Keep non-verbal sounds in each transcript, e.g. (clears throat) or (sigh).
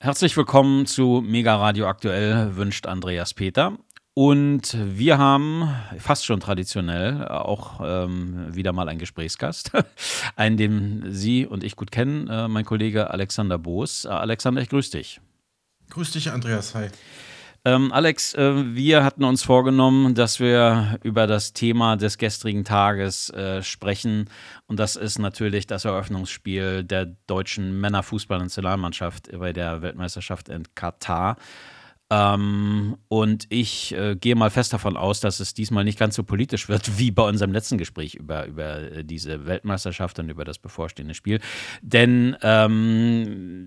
Herzlich willkommen zu Mega Radio Aktuell, wünscht Andreas Peter. Und wir haben fast schon traditionell auch ähm, wieder mal einen Gesprächsgast, (laughs) einen, den Sie und ich gut kennen, äh, mein Kollege Alexander Boos. Äh, Alexander, ich grüße dich. Grüß dich, Andreas. Hi. Ähm, Alex, äh, wir hatten uns vorgenommen, dass wir über das Thema des gestrigen Tages äh, sprechen. Und das ist natürlich das Eröffnungsspiel der deutschen Männerfußballnationalmannschaft bei der Weltmeisterschaft in Katar. Ähm, und ich äh, gehe mal fest davon aus, dass es diesmal nicht ganz so politisch wird (laughs) wie bei unserem letzten Gespräch über, über äh, diese Weltmeisterschaft und über das bevorstehende Spiel. Denn ähm,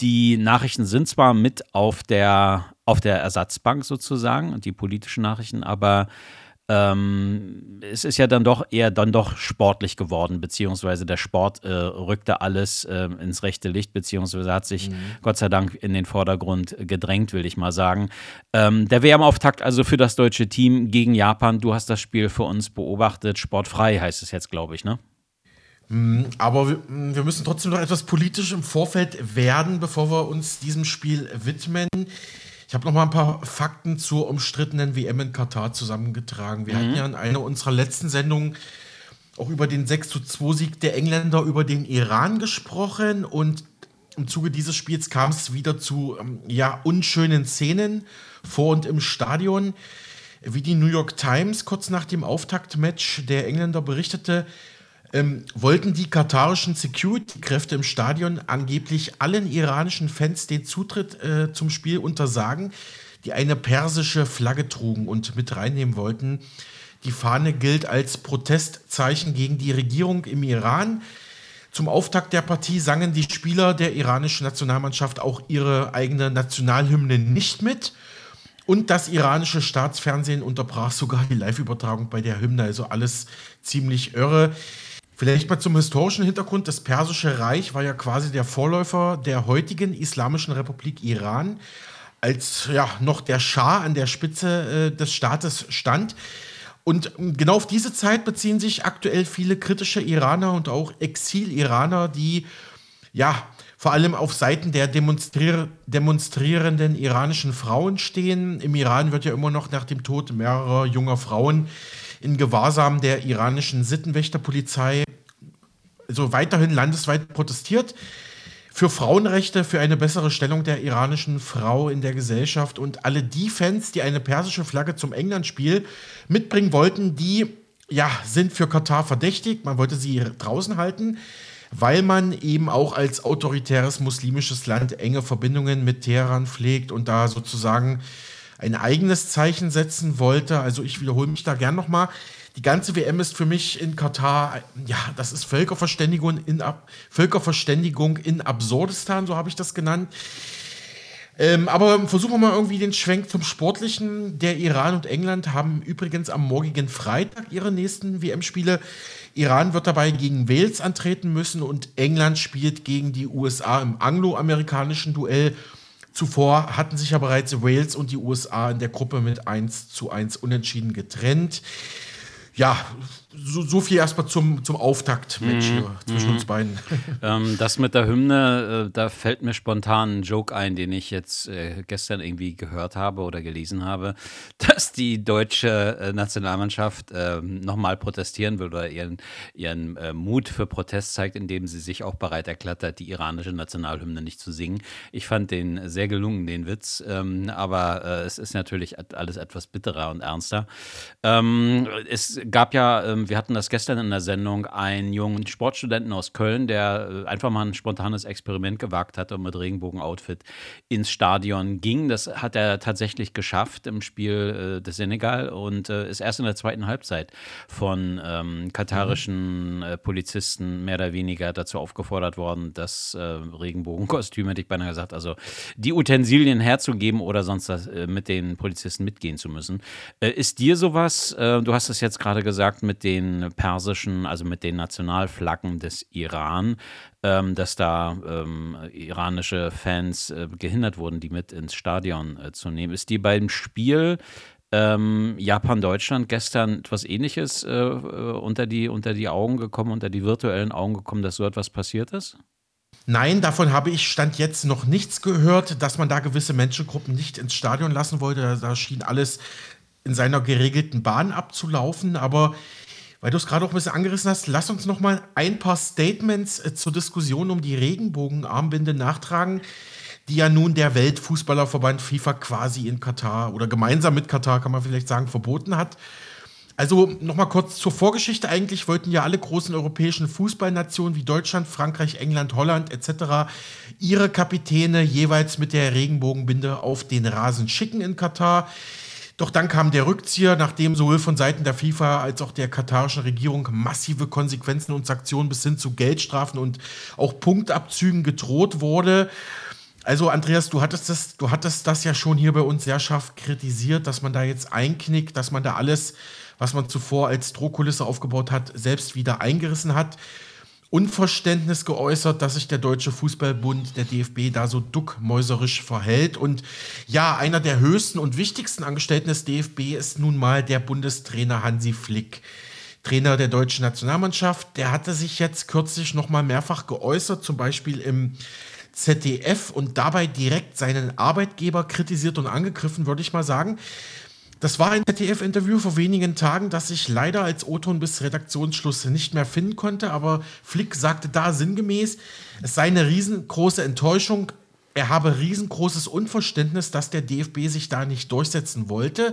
die Nachrichten sind zwar mit auf der auf der Ersatzbank sozusagen, die politischen Nachrichten, aber ähm, es ist ja dann doch eher dann doch sportlich geworden, beziehungsweise der Sport äh, rückte alles äh, ins rechte Licht, beziehungsweise hat sich mhm. Gott sei Dank in den Vordergrund gedrängt, will ich mal sagen. Ähm, der WM-Auftakt also für das deutsche Team gegen Japan. Du hast das Spiel für uns beobachtet. Sportfrei heißt es jetzt, glaube ich, ne? Mhm, aber wir müssen trotzdem noch etwas politisch im Vorfeld werden, bevor wir uns diesem Spiel widmen. Ich habe noch mal ein paar Fakten zur umstrittenen WM in Katar zusammengetragen. Wir mhm. hatten ja in einer unserer letzten Sendungen auch über den 6 zu 2 Sieg der Engländer über den Iran gesprochen und im Zuge dieses Spiels kam es wieder zu ähm, ja, unschönen Szenen vor und im Stadion. Wie die New York Times kurz nach dem Auftaktmatch der Engländer berichtete, ähm, wollten die katarischen Security-Kräfte im Stadion angeblich allen iranischen Fans den Zutritt äh, zum Spiel untersagen, die eine persische Flagge trugen und mit reinnehmen wollten. Die Fahne gilt als Protestzeichen gegen die Regierung im Iran. Zum Auftakt der Partie sangen die Spieler der iranischen Nationalmannschaft auch ihre eigene Nationalhymne nicht mit. Und das iranische Staatsfernsehen unterbrach sogar die Live-Übertragung bei der Hymne. Also alles ziemlich irre. Vielleicht mal zum historischen Hintergrund. Das Persische Reich war ja quasi der Vorläufer der heutigen Islamischen Republik Iran, als ja noch der Schah an der Spitze äh, des Staates stand. Und ähm, genau auf diese Zeit beziehen sich aktuell viele kritische Iraner und auch Exil-Iraner, die ja vor allem auf Seiten der demonstrier demonstrierenden iranischen Frauen stehen. Im Iran wird ja immer noch nach dem Tod mehrerer junger Frauen in Gewahrsam der iranischen Sittenwächterpolizei also weiterhin landesweit protestiert für Frauenrechte, für eine bessere Stellung der iranischen Frau in der Gesellschaft und alle die Fans, die eine persische Flagge zum England-Spiel mitbringen wollten, die ja, sind für Katar verdächtig. Man wollte sie draußen halten, weil man eben auch als autoritäres muslimisches Land enge Verbindungen mit Teheran pflegt und da sozusagen ein eigenes Zeichen setzen wollte. Also ich wiederhole mich da gern nochmal. Die ganze WM ist für mich in Katar, ja, das ist Völkerverständigung in, Völkerverständigung in Absurdistan, so habe ich das genannt. Ähm, aber versuchen wir mal irgendwie den Schwenk zum Sportlichen. Der Iran und England haben übrigens am morgigen Freitag ihre nächsten WM-Spiele. Iran wird dabei gegen Wales antreten müssen und England spielt gegen die USA im angloamerikanischen Duell. Zuvor hatten sich ja bereits Wales und die USA in der Gruppe mit 1 zu 1 unentschieden getrennt. Ja, so, so viel erstmal zum, zum Auftakt-Match mhm. zwischen uns mhm. beiden. (laughs) Ähm, das mit der Hymne, äh, da fällt mir spontan ein Joke ein, den ich jetzt äh, gestern irgendwie gehört habe oder gelesen habe, (laughs) dass die deutsche äh, Nationalmannschaft äh, nochmal protestieren will oder ihren, ihren äh, Mut für Protest zeigt, indem sie sich auch bereit erklärt hat, die iranische Nationalhymne nicht zu singen. Ich fand den sehr gelungen, den Witz, ähm, aber äh, es ist natürlich alles etwas bitterer und ernster. Ähm, es gab ja ähm, wir hatten das gestern in der Sendung, einen jungen Sportstudenten aus Köln, der äh, einfach mal ein spontanes Experiment gewagt hat und mit Regenbogen-Outfit ins Stadion ging. Das hat er tatsächlich geschafft im Spiel äh, des Senegal und äh, ist erst in der zweiten Halbzeit von ähm, katarischen äh, Polizisten mehr oder weniger dazu aufgefordert worden, das Regenbogenkostüm, hätte ich beinahe gesagt, also die Utensilien herzugeben oder sonst das, mit den Polizisten mitgehen zu müssen. ist dir sowas, du hast es jetzt gerade gesagt, mit den persischen, also mit den Nationalflaggen des Iran, ähm, dass da ähm, iranische Fans äh, gehindert wurden, die mit ins Stadion äh, zu nehmen. Ist dir beim Spiel ähm, Japan-Deutschland gestern etwas Ähnliches äh, äh, unter, die, unter die Augen gekommen, unter die virtuellen Augen gekommen, dass so etwas passiert ist? Nein, davon habe ich Stand jetzt noch nichts gehört, dass man da gewisse Menschengruppen nicht ins Stadion lassen wollte. Da schien alles in seiner geregelten Bahn abzulaufen. Aber weil du es gerade auch ein bisschen angerissen hast, lass uns noch mal ein paar Statements äh, zur Diskussion um die Regenbogenarmbinde nachtragen, die ja nun der Weltfußballerverband FIFA quasi in Katar oder gemeinsam mit Katar, kann man vielleicht sagen, verboten hat. Also nochmal kurz zur Vorgeschichte. Eigentlich wollten ja alle großen europäischen Fußballnationen wie Deutschland, Frankreich, England, Holland etc. ihre Kapitäne jeweils mit der Regenbogenbinde auf den Rasen schicken in Katar. Doch dann kam der Rückzieher, nachdem sowohl von Seiten der FIFA als auch der katarischen Regierung massive Konsequenzen und Sanktionen bis hin zu Geldstrafen und auch Punktabzügen gedroht wurde. Also Andreas, du hattest das, du hattest das ja schon hier bei uns sehr scharf kritisiert, dass man da jetzt einknickt, dass man da alles was man zuvor als Drohkulisse aufgebaut hat, selbst wieder eingerissen hat. Unverständnis geäußert, dass sich der Deutsche Fußballbund, der DFB, da so duckmäuserisch verhält. Und ja, einer der höchsten und wichtigsten Angestellten des DFB ist nun mal der Bundestrainer Hansi Flick. Trainer der deutschen Nationalmannschaft, der hatte sich jetzt kürzlich noch mal mehrfach geäußert, zum Beispiel im ZDF und dabei direkt seinen Arbeitgeber kritisiert und angegriffen, würde ich mal sagen. Das war ein ZDF-Interview vor wenigen Tagen, das ich leider als O-Ton bis Redaktionsschluss nicht mehr finden konnte, aber Flick sagte da sinngemäß, es sei eine riesengroße Enttäuschung, er habe riesengroßes Unverständnis, dass der DFB sich da nicht durchsetzen wollte.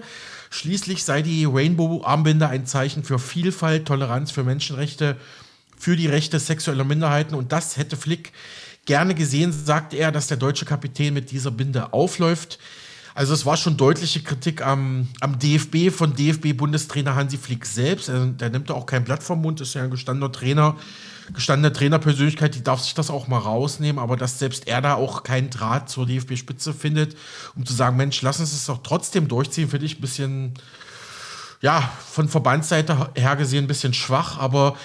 Schließlich sei die Rainbow-Armbinde ein Zeichen für Vielfalt, Toleranz für Menschenrechte, für die Rechte sexueller Minderheiten und das hätte Flick gerne gesehen, sagte er, dass der deutsche Kapitän mit dieser Binde aufläuft. Also es war schon deutliche Kritik am, am DFB von DFB-Bundestrainer Hansi Flick selbst. Er, der nimmt da auch kein Blatt vom Mund, ist ja ein gestandener Trainer, gestandene Trainerpersönlichkeit, die darf sich das auch mal rausnehmen, aber dass selbst er da auch keinen Draht zur DFB-Spitze findet, um zu sagen, Mensch, lass uns es doch trotzdem durchziehen, finde ich ein bisschen, ja, von Verbandsseite her gesehen ein bisschen schwach, aber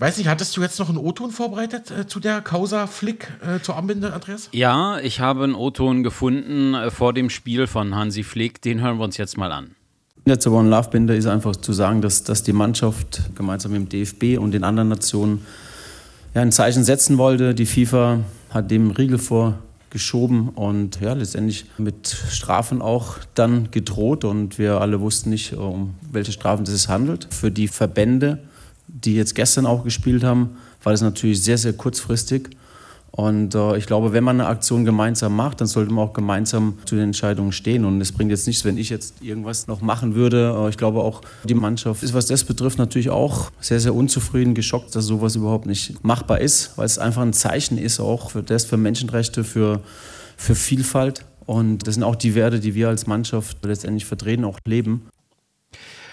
Weiß nicht, hattest du jetzt noch einen O-Ton vorbereitet äh, zu der Causa Flick äh, zur Armbinde, Andreas? Ja, ich habe einen O-Ton gefunden äh, vor dem Spiel von Hansi Flick. Den hören wir uns jetzt mal an. Der zur One Love Binde ist einfach zu sagen, dass, dass die Mannschaft gemeinsam mit dem DFB und den anderen Nationen ja, ein Zeichen setzen wollte. Die FIFA hat dem Riegel vorgeschoben und ja, letztendlich mit Strafen auch dann gedroht. Und wir alle wussten nicht, um welche Strafen es sich handelt. Für die Verbände die jetzt gestern auch gespielt haben, war das natürlich sehr, sehr kurzfristig. Und äh, ich glaube, wenn man eine Aktion gemeinsam macht, dann sollte man auch gemeinsam zu den Entscheidungen stehen. Und es bringt jetzt nichts, wenn ich jetzt irgendwas noch machen würde. Äh, ich glaube auch, die Mannschaft ist, was das betrifft, natürlich auch sehr, sehr unzufrieden, geschockt, dass sowas überhaupt nicht machbar ist, weil es einfach ein Zeichen ist, auch für das, für Menschenrechte, für, für Vielfalt. Und das sind auch die Werte, die wir als Mannschaft letztendlich vertreten, auch leben.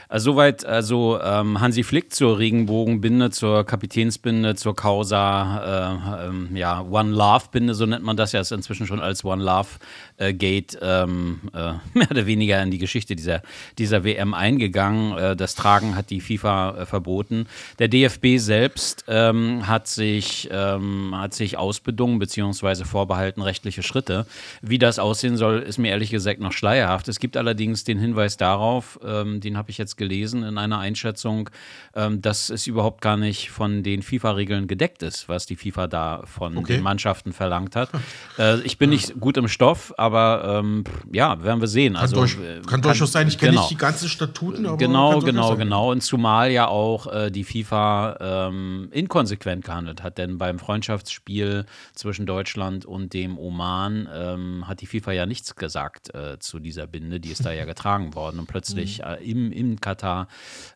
Also soweit also ähm, Hansi Flick zur Regenbogenbinde, zur Kapitänsbinde, zur Causa, äh, ähm, ja, One Love Binde, so nennt man das ja, ist inzwischen schon als One Love äh, Gate ähm, äh, (laughs) mehr oder weniger in die Geschichte dieser, dieser WM eingegangen. Äh, das Tragen hat die FIFA äh, verboten. Der DFB selbst ähm, hat, sich, ähm, hat sich ausbedungen bzw. vorbehalten rechtliche Schritte. Wie das aussehen soll, ist mir ehrlich gesagt noch schleierhaft. Es gibt allerdings den Hinweis darauf, ähm, den habe ich jetzt gelesen in einer Einschätzung, ähm, dass es überhaupt gar nicht von den FIFA-Regeln gedeckt ist, was die FIFA da von okay. den Mannschaften verlangt hat. (laughs) Äh, ich bin nicht gut im Stoff, aber ähm, ja, werden wir sehen. Kann, also, durch, äh, kann, durchaus sein, ich kenne genau. nicht die ganzen Statuten. Aber genau, genau, genau. Und zumal ja auch äh, die FIFA ähm, inkonsequent gehandelt hat, denn beim Freundschaftsspiel zwischen Deutschland und dem Oman ähm, hat die FIFA ja nichts gesagt äh, zu dieser Binde, die ist da ja (laughs) getragen worden. Und plötzlich mhm. Äh, im, im Katar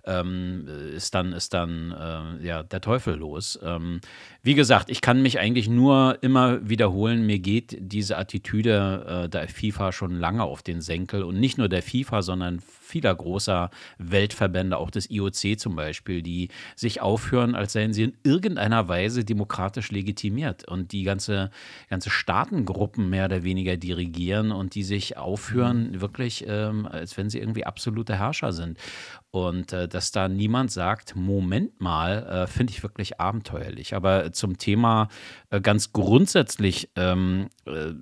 ähm, ist dann, ist dann äh, ja, der Teufel los. Ähm, wie gesagt, ich kann mich eigentlich nur immer wiederholen, mir geht diese Attitüde äh, der FIFA schon lange auf den Senkel und nicht nur der FIFA, sondern vieler großer Weltverbände, auch des IOC zum Beispiel, die sich aufhören, als seien sie in irgendeiner Weise demokratisch legitimiert und die ganze, ganze Staatengruppen mehr oder weniger dirigieren und die sich aufhören, mhm. wirklich, ähm, als wenn sie irgendwie absolute Herrscher sind. Und äh, dass da niemand sagt, Moment mal, äh, finde ich wirklich abenteuerlich. Aber zum Thema äh, ganz grundsätzlich, ähm, äh,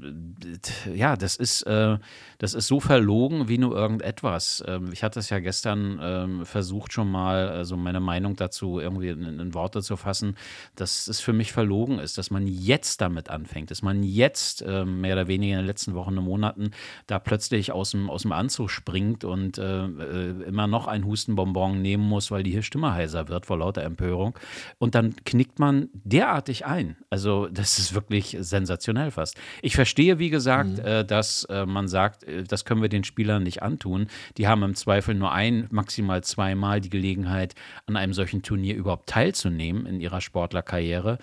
ja, das ist, äh, das ist so verlogen wie nur irgendetwas. Ähm, ähm, ich hatte es ja gestern ähm, versucht schon mal, also meine Meinung dazu irgendwie in, in, Worte zu fassen, dass es für mich verlogen ist, dass man jetzt damit anfängt, dass man jetzt äh, mehr oder weniger in den letzten Wochen und Monaten da plötzlich aus dem, aus dem Anzug springt und äh, immer noch ein Hustenbonbon nehmen muss, weil die hier Stimme heiser wird vor lauter Empörung. Und dann knickt man derartig ein. Also das ist wirklich sensationell fast. Ich verstehe, wie gesagt, mhm. äh, dass äh, man sagt, äh, das können wir den Spielern nicht antun. Die haben im Zweifel nur ein, maximal zweimal die Gelegenheit, an einem solchen Turnier überhaupt teilzunehmen in ihrer Sportlerkarriere.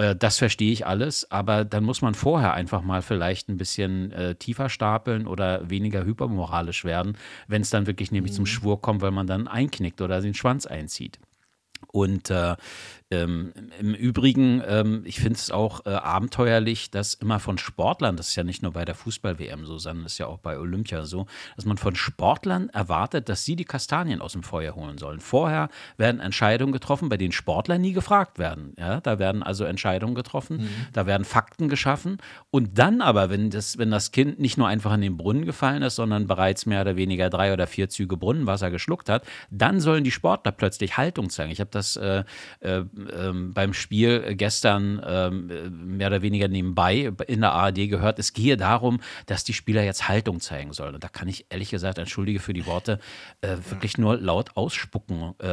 Äh, das verstehe ich alles, aber dann muss man vorher einfach mal vielleicht ein bisschen äh, tiefer stapeln oder weniger hypermoralisch werden, wenn es dann wirklich nämlich mhm. zum Schwur kommt, weil man dann einknickt oder den Schwanz einzieht. Und äh, ähm, Im Übrigen, ähm, ich finde es auch äh, abenteuerlich, dass immer von Sportlern, das ist ja nicht nur bei der Fußball-WM so, sondern das ist ja auch bei Olympia so, dass man von Sportlern erwartet, dass sie die Kastanien aus dem Feuer holen sollen. Vorher werden Entscheidungen getroffen, bei denen Sportler nie gefragt werden. Ja? Da werden also Entscheidungen getroffen, mhm. da werden Fakten geschaffen. Und dann aber, wenn das, wenn das Kind nicht nur einfach in den Brunnen gefallen ist, sondern bereits mehr oder weniger drei oder vier Züge Brunnenwasser geschluckt hat, dann sollen die Sportler plötzlich Haltung zeigen. Ich habe das äh, äh, ähm, beim Spiel gestern ähm, mehr oder weniger nebenbei in der ARD gehört. Es gehe darum, dass die Spieler jetzt Haltung zeigen sollen. Und da kann ich ehrlich gesagt, entschuldige für die Worte, äh, wirklich nur laut ausspucken. Äh,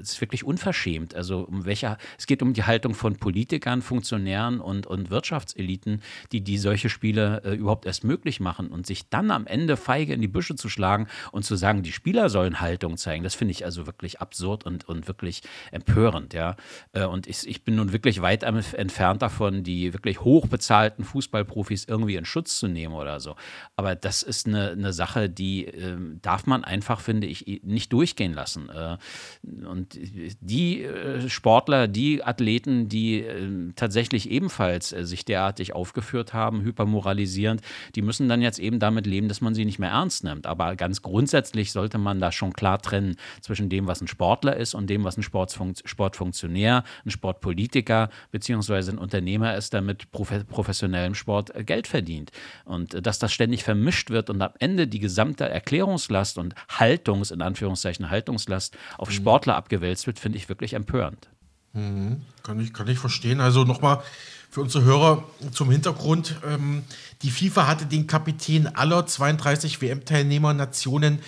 es ist wirklich unverschämt. Also um welcher, es geht um die Haltung von Politikern, Funktionären und, und Wirtschaftseliten, die, die solche Spiele äh, überhaupt erst möglich machen und sich dann am Ende feige in die Büsche zu schlagen und zu sagen, die Spieler sollen Haltung zeigen. Das finde ich also wirklich absurd und, und wirklich empörend, ja. Äh, und ich, ich bin nun wirklich weit entfernt davon, die wirklich hochbezahlten Fußballprofis irgendwie in Schutz zu nehmen oder so. Aber das ist eine, eine Sache, die äh, darf man einfach, finde ich, nicht durchgehen lassen. Äh, und die äh, Sportler, die Athleten, die äh, tatsächlich ebenfalls äh, sich derartig aufgeführt haben, hypermoralisierend, die müssen dann jetzt eben damit leben, dass man sie nicht mehr ernst nimmt. Aber ganz grundsätzlich sollte man da schon klar trennen zwischen dem, was ein Sportler ist und dem, was ein Sportfunktionär, ein Sportpolitiker beziehungsweise ein Unternehmer ist, der mit professionellem Sport äh, Geld verdient. Und äh, dass das ständig vermischt wird und am Ende die gesamte Erklärungslast und Haltungs, in Anführungszeichen Haltungslast auf mhm. Sportler abgewälzt wird, finde ich wirklich empörend. Mhm. Kann, ich, kann ich verstehen. Also nochmal für unsere Hörer zum Hintergrund. Ähm, die FIFA hatte den Kapitän aller 32 WM-Teilnehmer-Nationen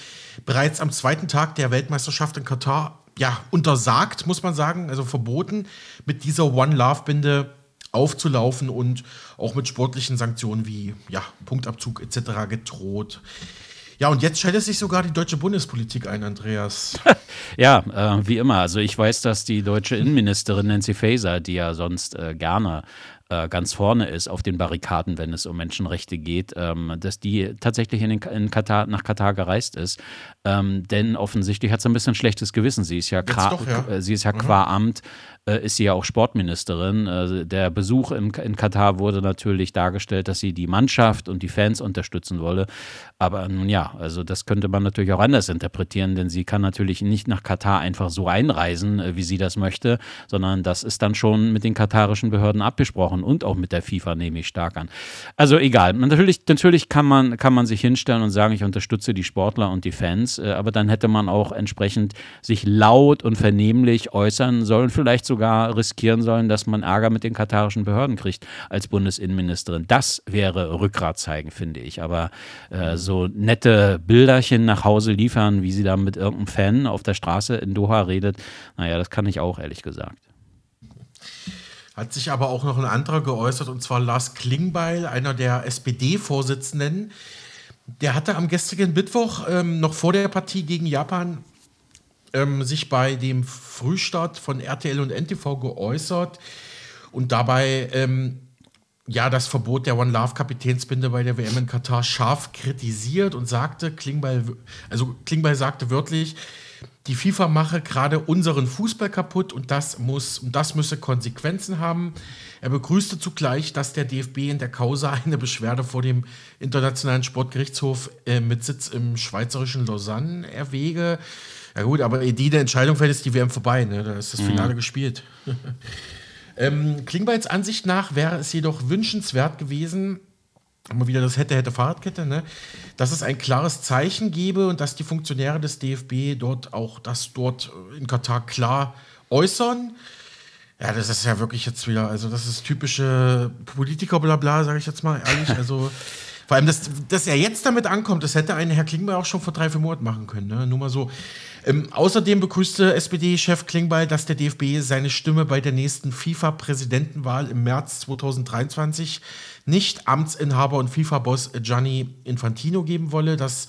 bereits am zweiten Tag der Weltmeisterschaft in Katar ja, untersagt, muss man sagen, also verboten, mit dieser One Love-Binde aufzulaufen und auch mit sportlichen Sanktionen wie ja, Punktabzug etc. gedroht. Ja, und jetzt schaltet sich sogar die deutsche Bundespolitik ein, Andreas. (laughs) ja, äh, wie immer. Also ich weiß, dass die deutsche Innenministerin Nancy Faeser, die ja sonst äh, gerne äh, ganz vorne ist auf den Barrikaden, wenn es um Menschenrechte geht, ähm, dass die tatsächlich in, den, in Katar, nach Katar gereist ist. Ähm, denn offensichtlich hat sie ein bisschen schlechtes Gewissen. Sie ist ja, doch, ja. Äh, sie ist ja mhm. qua Amt äh, ist sie ja auch Sportministerin. Äh, der Besuch im, in Katar wurde natürlich dargestellt, dass sie die Mannschaft und die Fans unterstützen wolle. Aber nun ja, also das könnte man natürlich auch anders interpretieren, denn sie kann natürlich nicht nach Katar einfach so einreisen, äh, wie sie das möchte, sondern das ist dann schon mit den katarischen Behörden abgesprochen und auch mit der FIFA nehme ich stark an. Also egal, natürlich, natürlich kann, man, kann man sich hinstellen und sagen, ich unterstütze die Sportler und die Fans, äh, aber dann hätte man auch entsprechend sich laut und vernehmlich äußern sollen, vielleicht sogar sogar riskieren sollen, dass man Ärger mit den katarischen Behörden kriegt als Bundesinnenministerin. Das wäre Rückgrat zeigen, finde ich. Aber äh, so nette Bilderchen nach Hause liefern, wie sie da mit irgendeinem Fan auf der Straße in Doha redet, naja, das kann ich auch, ehrlich gesagt. Hat sich aber auch noch ein anderer geäußert, und zwar Lars Klingbeil, einer der SPD-Vorsitzenden. Der hatte am gestrigen Mittwoch ähm, noch vor der Partie gegen Japan ähm, sich bei dem Frühstart von RTL und NTV geäußert und dabei ähm, ja das Verbot der One Love Kapitänsbinde bei der WM in Katar scharf kritisiert und sagte, Klingbeil, also Klingbeil sagte wörtlich, die FIFA mache gerade unseren Fußball kaputt und das muss und das müsse Konsequenzen haben. Er begrüßte zugleich, dass der DFB in der Causa eine Beschwerde vor dem Internationalen Sportgerichtshof äh, mit Sitz im schweizerischen Lausanne erwäge. Ja gut, aber die der Entscheidung fällt, ist die WM vorbei. Ne? Da ist das mhm. Finale mhm. gespielt. (laughs) ähm, Klingbeils Ansicht nach wäre es jedoch wünschenswert gewesen, immer wieder das hätte, hätte Fahrradkette, ne? dass es ein klares Zeichen gebe und dass die Funktionäre des DFB dort auch das dort in Katar klar äußern. Ja, das ist ja wirklich jetzt wieder, also das ist typische Politiker-Blabla, sage ich jetzt mal ehrlich. (laughs) Also vor allem, dass, dass er jetzt damit ankommt, das hätte ein Herr Klingbeil auch schon vor drei, vier Monaten machen können. Ne? Nur mal so. Ähm, außerdem begrüßte SPD-Chef Klingbeil, dass der DFB seine Stimme bei der nächsten FIFA-Präsidentenwahl im März 2023 nicht Amtsinhaber und FIFA-Boss Gianni Infantino geben wolle. Das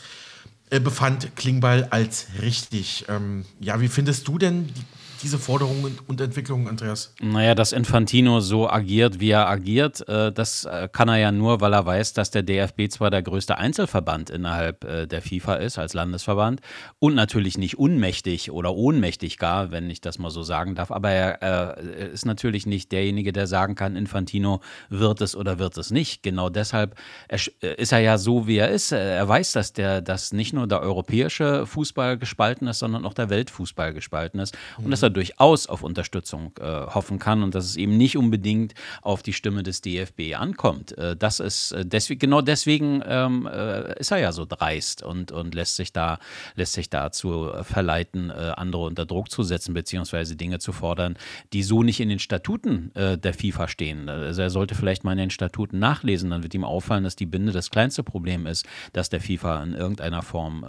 äh, befand Klingbeil als richtig. Ähm, ja, wie findest du denn die diese Forderungen und Entwicklungen, Andreas? Naja, dass Infantino so agiert, wie er agiert, äh, das äh, kann er ja nur, weil er weiß, dass der DFB zwar der größte Einzelverband innerhalb äh, der FIFA ist, als Landesverband, und natürlich nicht unmächtig oder ohnmächtig gar, wenn ich das mal so sagen darf, aber er ist natürlich nicht derjenige, der sagen kann, Infantino wird es oder wird es nicht. Genau deshalb ist er ja so, wie er ist. Er weiß, dass, der, dass nicht nur der europäische Fußball gespalten ist, sondern auch der Weltfußball gespalten ist. Und dass er er durchaus auf Unterstützung äh, hoffen kann und dass es eben nicht unbedingt auf die Stimme des DFB ankommt. Äh, das ist äh, deswegen, genau deswegen ähm, äh, ist er ja so dreist und, und lässt sich da, lässt sich dazu verleiten, äh, andere unter Druck zu setzen, beziehungsweise Dinge zu fordern, die so nicht in den Statuten der FIFA stehen. Also er sollte vielleicht mal in den Statuten nachlesen, dann wird ihm auffallen, dass die Binde das kleinste Problem ist, dass der FIFA in irgendeiner Form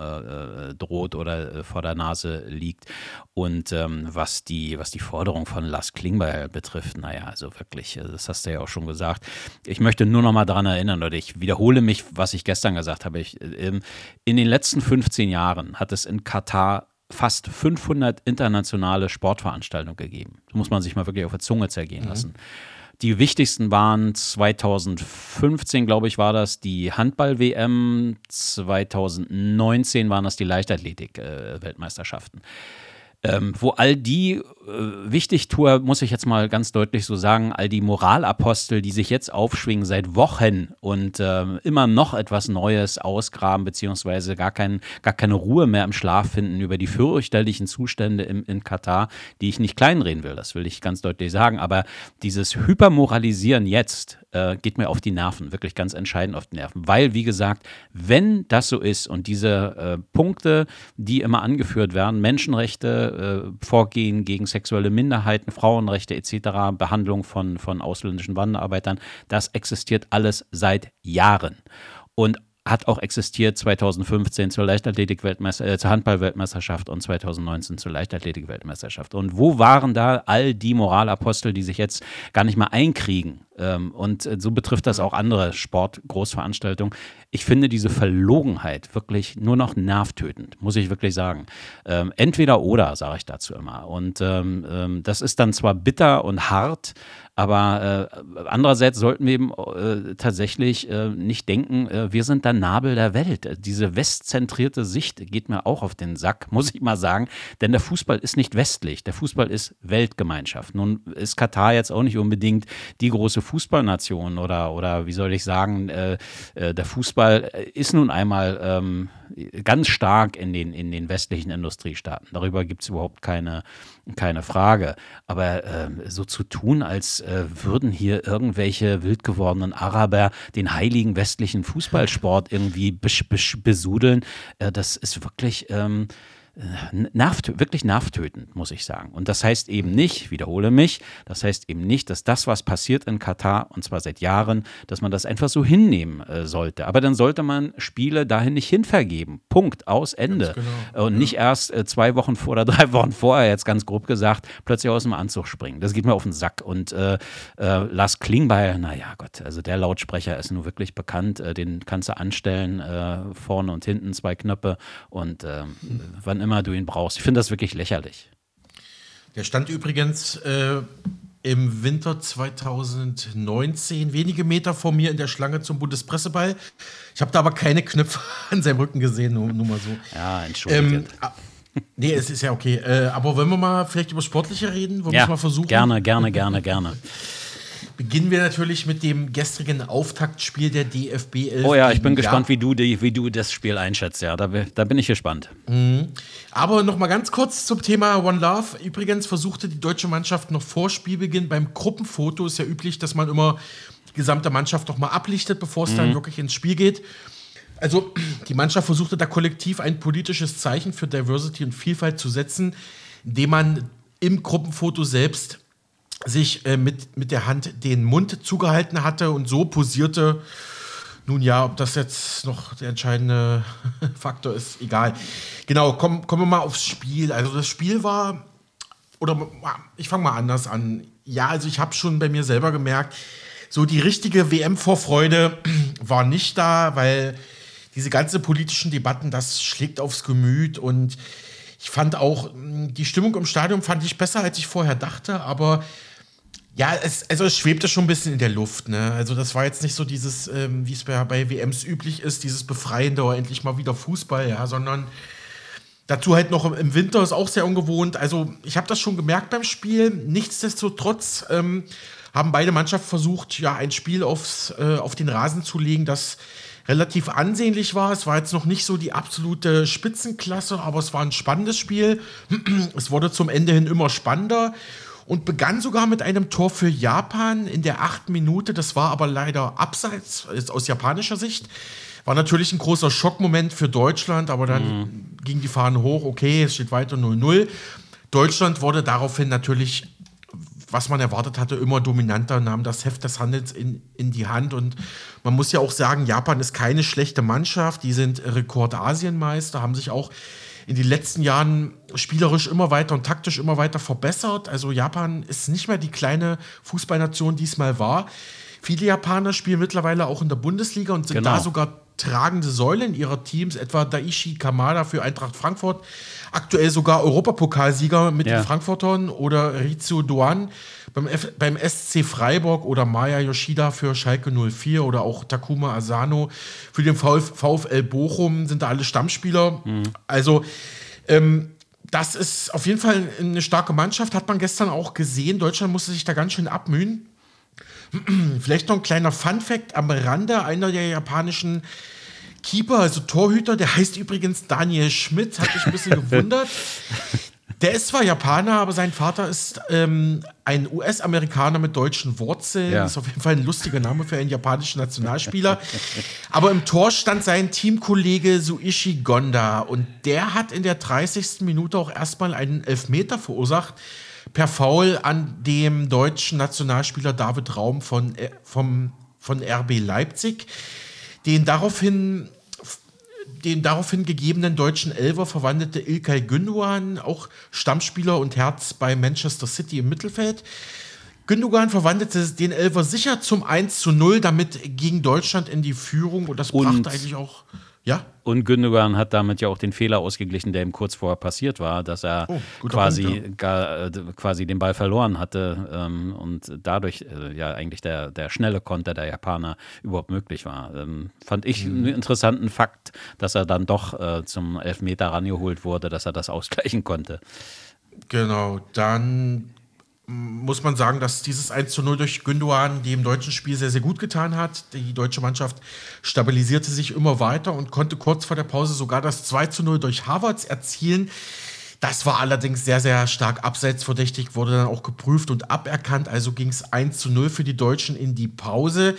droht oder vor der Nase liegt. Und ähm, was was die, was die Forderung von Lars Klingbeil betrifft, naja, also wirklich, äh, das hast du ja auch schon gesagt. Ich möchte nur noch mal daran erinnern, oder ich wiederhole mich, was ich gestern gesagt habe. Ich, ähm, in den letzten 15 Jahren hat es in Katar fast 500 internationale Sportveranstaltungen gegeben. Das muss man sich mal wirklich auf der Zunge zergehen mhm. lassen. Die wichtigsten waren 2015, glaube ich, war das die Handball-WM, 2019 waren das die Leichtathletik-Weltmeisterschaften. Äh, ähm, wo all die äh, Wichtigtour, muss ich jetzt mal ganz deutlich so sagen, all die Moralapostel, die sich jetzt aufschwingen seit Wochen und äh, immer noch etwas Neues ausgraben, beziehungsweise gar, kein, gar keine Ruhe mehr im Schlaf finden über die fürchterlichen Zustände im, in Katar, die ich nicht kleinreden will, das will ich ganz deutlich sagen. Aber dieses Hypermoralisieren jetzt äh, geht mir auf die Nerven, wirklich ganz entscheidend auf die Nerven. Weil, wie gesagt, wenn das so ist und diese äh, Punkte, die immer angeführt werden, Menschenrechte, äh, Vorgehen gegen sexuelle Minderheiten, Frauenrechte etc., Behandlung von, von ausländischen Wanderarbeitern, das existiert alles seit Jahren. Und hat auch existiert 2015 zur Leichtathletik-Weltmeister, äh, zur Handball-Weltmeisterschaft und 2019 zur Leichtathletik-Weltmeisterschaft. Und wo waren da all die Moralapostel, die sich jetzt gar nicht mal einkriegen? Ähm, und äh, so betrifft das auch andere Sport-Großveranstaltungen. Ich finde diese Verlogenheit wirklich nur noch nervtötend, muss ich wirklich sagen. Ähm, entweder oder, sage ich dazu immer. Und ähm, ähm das ist dann zwar bitter und hart, aber äh, andererseits sollten wir eben äh, tatsächlich äh, nicht denken, äh, wir sind der Nabel der Welt. Diese westzentrierte Sicht geht mir auch auf den Sack, (laughs) muss ich mal sagen. Denn der Fußball ist nicht westlich, der Fußball ist Weltgemeinschaft. Nun ist Katar jetzt auch nicht unbedingt die große Fußballnation oder, oder wie soll ich sagen, äh, äh, der Fußball ist nun einmal ähm, ganz stark in den, in den westlichen Industriestaaten. Darüber gibt es überhaupt keine, keine Frage. Aber äh, so zu tun, als äh, würden hier irgendwelche wild gewordenen Araber den heiligen westlichen Fußballsport irgendwie bes bes besudeln, äh, das ist wirklich. Ähm, nervt, wirklich nervtötend, muss ich sagen. Und das heißt eben nicht, wiederhole mich, das heißt eben nicht, dass das, was passiert in Katar, und zwar seit Jahren, dass man das einfach so hinnehmen äh, sollte. Aber dann sollte man Spiele dahin nicht hinvergeben. Punkt, aus, Ende. Genau. Und ja. nicht erst äh, zwei Wochen vor oder (laughs) drei Wochen vorher, jetzt ganz grob gesagt, plötzlich aus dem Anzug springen. Das geht mir auf den Sack. Und äh, äh, Lars Klingbeil, naja Gott, also der Lautsprecher ist nur wirklich bekannt, äh, den kannst du anstellen, äh, vorne und hinten zwei Knöpfe und ähm, wann immer immer du ihn brauchst. Ich finde das wirklich lächerlich. Der stand übrigens äh, im Winter 2019 wenige Meter vor mir in der Schlange zum Bundespresseball. Ich habe da aber keine Knöpfe (laughs) an seinem Rücken gesehen, nur, nur mal so. Ja, entschuldige. Ähm, nee, es ist ja okay. Äh, aber wollen wir mal vielleicht über Sportliche reden? Wollen ja, wir mal versuchen? Gerne, gerne, gerne, gerne. Beginnen wir natürlich mit dem gestrigen Auftaktspiel der DFB 11. Oh ja, ich bin gespannt, wie du, die, wie du das Spiel einschätzt. Ja, da, da bin ich gespannt. Mhm. Aber noch mal ganz kurz zum Thema One Love. Übrigens versuchte die deutsche Mannschaft noch vor Spielbeginn beim Gruppenfoto, ist ja üblich, dass man immer gesamte Mannschaft doch mal ablichtet, bevor es mhm. dann wirklich ins Spiel geht. Also die Mannschaft versuchte da kollektiv ein politisches Zeichen für Diversity und Vielfalt zu setzen, indem man im Gruppenfoto selbst sich äh, mit, mit der Hand den Mund zugehalten hatte und so posierte. Nun ja, ob das jetzt noch der entscheidende (laughs) Faktor ist, egal. Genau, komm, kommen wir mal aufs Spiel. Also das Spiel war, oder ich fange mal anders an. Ja, also ich habe schon bei mir selber gemerkt, so die richtige WM-Vorfreude (clears throat) war nicht da, weil diese ganzen politischen Debatten, das schlägt aufs Gemüt und ich fand auch, die Stimmung im Stadion fand ich besser, als ich vorher dachte, aber ja, es, also es schwebte schon ein bisschen in der Luft. Ne? Also das war jetzt nicht so dieses, ähm, wie es bei, bei WMs üblich ist, dieses befreiende oder endlich mal wieder Fußball, ja, sondern dazu halt noch im Winter ist auch sehr ungewohnt. Also ich habe das schon gemerkt beim Spiel. Nichtsdestotrotz ähm, haben beide Mannschaften versucht, ja, ein Spiel aufs, äh, auf den Rasen zu legen, das relativ ansehnlich war. Es war jetzt noch nicht so die absolute Spitzenklasse, aber es war ein spannendes Spiel. (clears throat) es wurde zum Ende hin immer spannender und begann sogar mit einem Tor für Japan in der achten Minute. Das war aber leider abseits aus japanischer Sicht. War natürlich ein großer Schockmoment für Deutschland, aber dann mhm. ging die Fahne hoch. Okay, es steht weiter 0-0. Deutschland wurde daraufhin natürlich, was man erwartet hatte, immer dominanter, nahm das Heft des Handels in, in die Hand. Und man muss ja auch sagen, Japan ist keine schlechte Mannschaft. Die sind Rekordasienmeister, haben sich auch in den letzten Jahren spielerisch immer weiter und taktisch immer weiter verbessert. Also Japan ist nicht mehr die kleine Fußballnation, die es mal war. Viele Japaner spielen mittlerweile auch in der Bundesliga und sind genau. da sogar tragende Säulen ihrer Teams, etwa Daishi Kamada für Eintracht Frankfurt, aktuell sogar Europapokalsieger mit ja. den Frankfurtern oder Rizzo Doan beim, F beim SC Freiburg oder Maya Yoshida für Schalke 04 oder auch Takuma Asano für den Vf VfL Bochum sind da alle Stammspieler. Mhm. Also ähm, das ist auf jeden Fall eine starke Mannschaft, hat man gestern auch gesehen. Deutschland musste sich da ganz schön abmühen. (clears throat) Vielleicht noch ein kleiner Fun-Fact am Rande: einer der japanischen Keeper, also Torhüter, der heißt übrigens Daniel Schmidt, hat mich ein bisschen (laughs) gewundert. Der ist zwar Japaner, aber sein Vater ist ähm, ein US-Amerikaner mit deutschen Wurzeln. Ja. Ist auf jeden Fall ein lustiger Name für einen japanischen Nationalspieler. (laughs) aber im Tor stand sein Teamkollege Suishi Gonda und der hat in der 30. Minute auch erstmal einen Elfmeter verursacht per Foul an dem deutschen Nationalspieler David Raum von, äh, vom, von RB Leipzig, den daraufhin den daraufhin gegebenen deutschen Elver verwandelte Ilkay Gündogan, auch Stammspieler und Herz bei Manchester City im Mittelfeld. Gündogan verwandelte den Elver sicher zum 1 zu 0, damit ging Deutschland in die Führung und das und brachte eigentlich auch ja. Und Gündogan hat damit ja auch den Fehler ausgeglichen, der ihm kurz vorher passiert war, dass er oh, quasi, Punkt, ja. gar, äh, quasi den Ball verloren hatte ähm, und dadurch äh, ja eigentlich der, der schnelle Konter der Japaner überhaupt möglich war. Ähm, fand ich mhm. einen interessanten Fakt, dass er dann doch äh, zum Elfmeter rangeholt wurde, dass er das (laughs) ausgleichen konnte. Genau, dann muss man sagen, dass dieses 1 zu 0 durch Gündogan dem deutschen Spiel sehr, sehr gut getan hat. Die deutsche Mannschaft stabilisierte sich immer weiter und konnte kurz vor der Pause sogar das 2 zu 0 durch Havertz erzielen. Das war allerdings sehr, sehr stark abseitsverdächtig, wurde dann auch geprüft und aberkannt. Also ging es 1 zu 0 für die Deutschen in die Pause.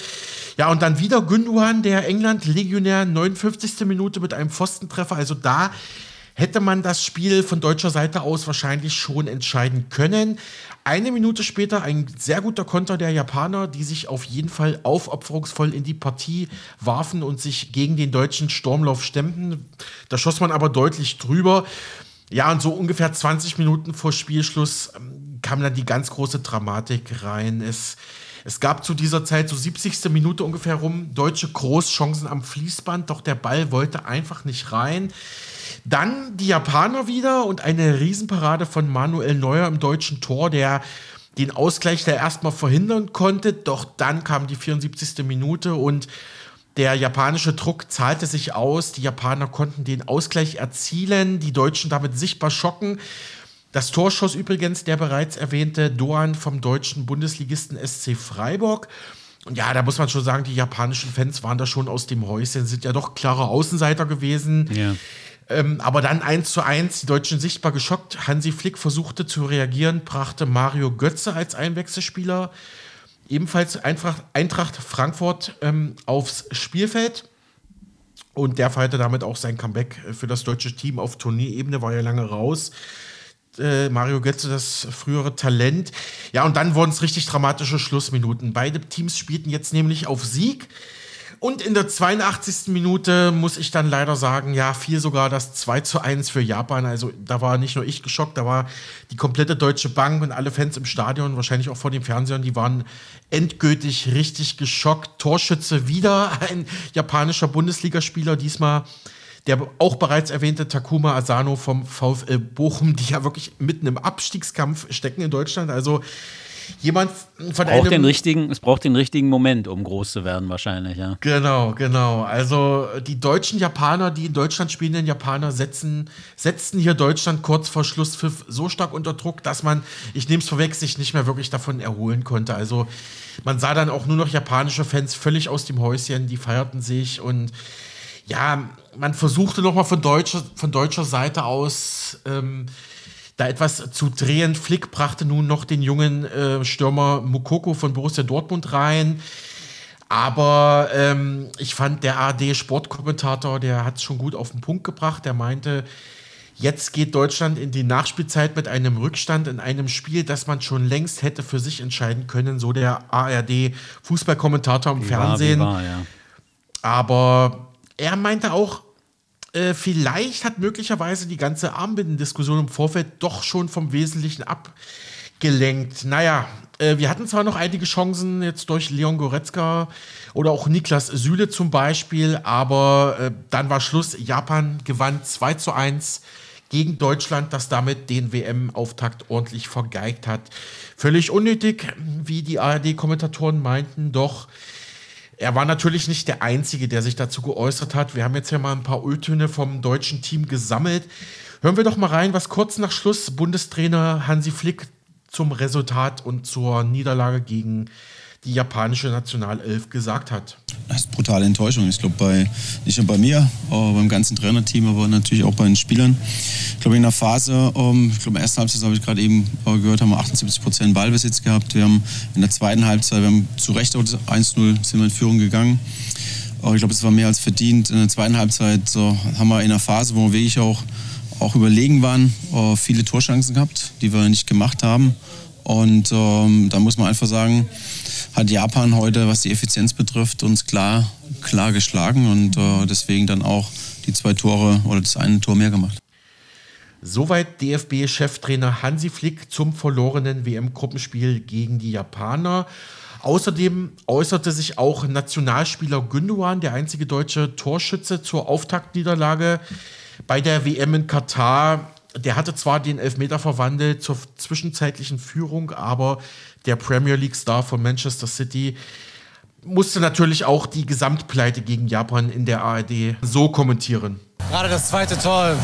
Ja, und dann wieder Gündogan, der England-Legionär, 59. Minute mit einem Pfostentreffer. Also da hätte man das Spiel von deutscher Seite aus wahrscheinlich schon entscheiden können. Eine Minute später ein sehr guter Konter der Japaner, die sich auf jeden Fall aufopferungsvoll in die Partie warfen und sich gegen den deutschen Sturmlauf stemmten. Da schoss man aber deutlich drüber. Ja, und so ungefähr 20 Minuten vor Spielschluss ähm, kam dann die ganz große Dramatik rein. Es, es gab zu dieser Zeit so 70. Minute ungefähr rum deutsche Großchancen am Fließband, doch der Ball wollte einfach nicht rein. Dann die Japaner wieder und eine Riesenparade von Manuel Neuer im deutschen Tor, der den Ausgleich da erstmal verhindern konnte. Doch dann kam die 74. Minute und der japanische Druck zahlte sich aus. Die Japaner konnten den Ausgleich erzielen, die Deutschen damit sichtbar schocken. Das Tor schoss übrigens der bereits erwähnte Doan vom deutschen Bundesligisten SC Freiburg. Und ja, da muss man schon sagen, die japanischen Fans waren da schon aus dem Häuschen, sind ja doch klare Außenseiter gewesen. Ja. Ähm, aber dann eins zu eins, die Deutschen sichtbar geschockt. Hansi Flick versuchte zu reagieren, brachte Mario Götze als Einwechselspieler ebenfalls Eintracht, Eintracht Frankfurt ähm, aufs Spielfeld. Und der feierte damit auch sein Comeback für das deutsche Team auf Turnierebene, war ja lange raus. Äh, Mario Götze, das frühere Talent. Ja, und dann wurden es richtig dramatische Schlussminuten. Beide Teams spielten jetzt nämlich auf Sieg. Und in der 82. Minute muss ich dann leider sagen, ja, fiel sogar das 2 zu 1 für Japan. Also da war nicht nur ich geschockt, da war die komplette Deutsche Bank und alle Fans im Stadion, wahrscheinlich auch vor den Fernsehern, die waren endgültig richtig geschockt. Torschütze wieder ein japanischer Bundesligaspieler, diesmal der auch bereits erwähnte Takuma Asano vom VfL Bochum, die ja wirklich mitten im Abstiegskampf stecken in Deutschland. Also jemand von braucht einem, den richtigen, es braucht den richtigen Moment, um groß zu werden, wahrscheinlich, ja. Genau, genau. Also die deutschen Japaner, die in Deutschland spielenden Japaner, setzen, setzten hier Deutschland kurz vor Schlusspfiff so stark unter Druck, dass man, ich nehme es vorweg, sich nicht mehr wirklich davon erholen konnte. Also man sah dann auch nur noch japanische Fans völlig aus dem Häuschen, die feierten sich und ja, man versuchte nochmal von deutscher, von deutscher Seite aus ähm, da etwas zu drehen. Flick brachte nun noch den jungen äh, Stürmer Mukoko von Borussia Dortmund rein. Aber ähm, ich fand, der AD-Sportkommentator, der hat es schon gut auf den Punkt gebracht. Der meinte, jetzt geht Deutschland in die Nachspielzeit mit einem Rückstand in einem Spiel, das man schon längst hätte für sich entscheiden können. So der ARD-Fußballkommentator im Fernsehen. War, war, ja. Aber er meinte auch, äh, vielleicht hat möglicherweise die ganze Armbindendiskussion im Vorfeld doch schon vom Wesentlichen abgelenkt. Naja, äh, wir hatten zwar noch einige Chancen jetzt durch Leon Goretzka oder auch Niklas Süle zum Beispiel, aber äh, dann war Schluss. Japan gewann 2 zu 1 gegen Deutschland, das damit den WM-Auftakt ordentlich vergeigt hat. Völlig unnötig, wie die ARD-Kommentatoren meinten, doch er war natürlich nicht der Einzige, der sich dazu geäußert hat. Wir haben jetzt hier mal ein paar Öltöne vom deutschen Team gesammelt. Hören wir doch mal rein, was kurz nach Schluss Bundestrainer Hansi Flick zum Resultat und zur Niederlage gegen die japanische Nationalelf gesagt hat. Das ist brutale Enttäuschung. Ich glaube, bei, nicht nur bei mir, aber beim ganzen Trainerteam, aber natürlich auch bei den Spielern. Ich glaube, in der Phase, um, ähm, ich glaube, in der ersten Halbzeit habe ich gerade eben äh, gehört, haben wir 78 Prozent Ballbesitz gehabt. Wir haben in der zweiten Halbzeit, wir haben zu Recht 1-0 sind wir in Führung gegangen. Ich glaube, es war mehr als verdient. In der zweiten Halbzeit so, haben wir in der Phase, wo wir wirklich auch, auch überlegen waren, uh, viele Torchancen gehabt, die wir nicht gemacht haben. Und ähm, da muss man einfach sagen, hat Japan heute, was die Effizienz betrifft, uns klar, klar geschlagen und äh, deswegen dann auch die zwei Tore oder das eine Tor mehr gemacht. Soweit DFB-Cheftrainer Hansi Flick zum verlorenen WM-Gruppenspiel gegen die Japaner. Außerdem äußerte sich auch Nationalspieler Gündogan, der einzige deutsche Torschütze, zur Auftaktniederlage bei der WM in Katar. Der hatte zwar den Elfmeter verwandelt zur zwischenzeitlichen Führung, aber der Premier League-Star von Manchester City, musste natürlich auch die Gesamtpleite gegen Japan in der ARD so kommentieren. Gerade das zweite Tor,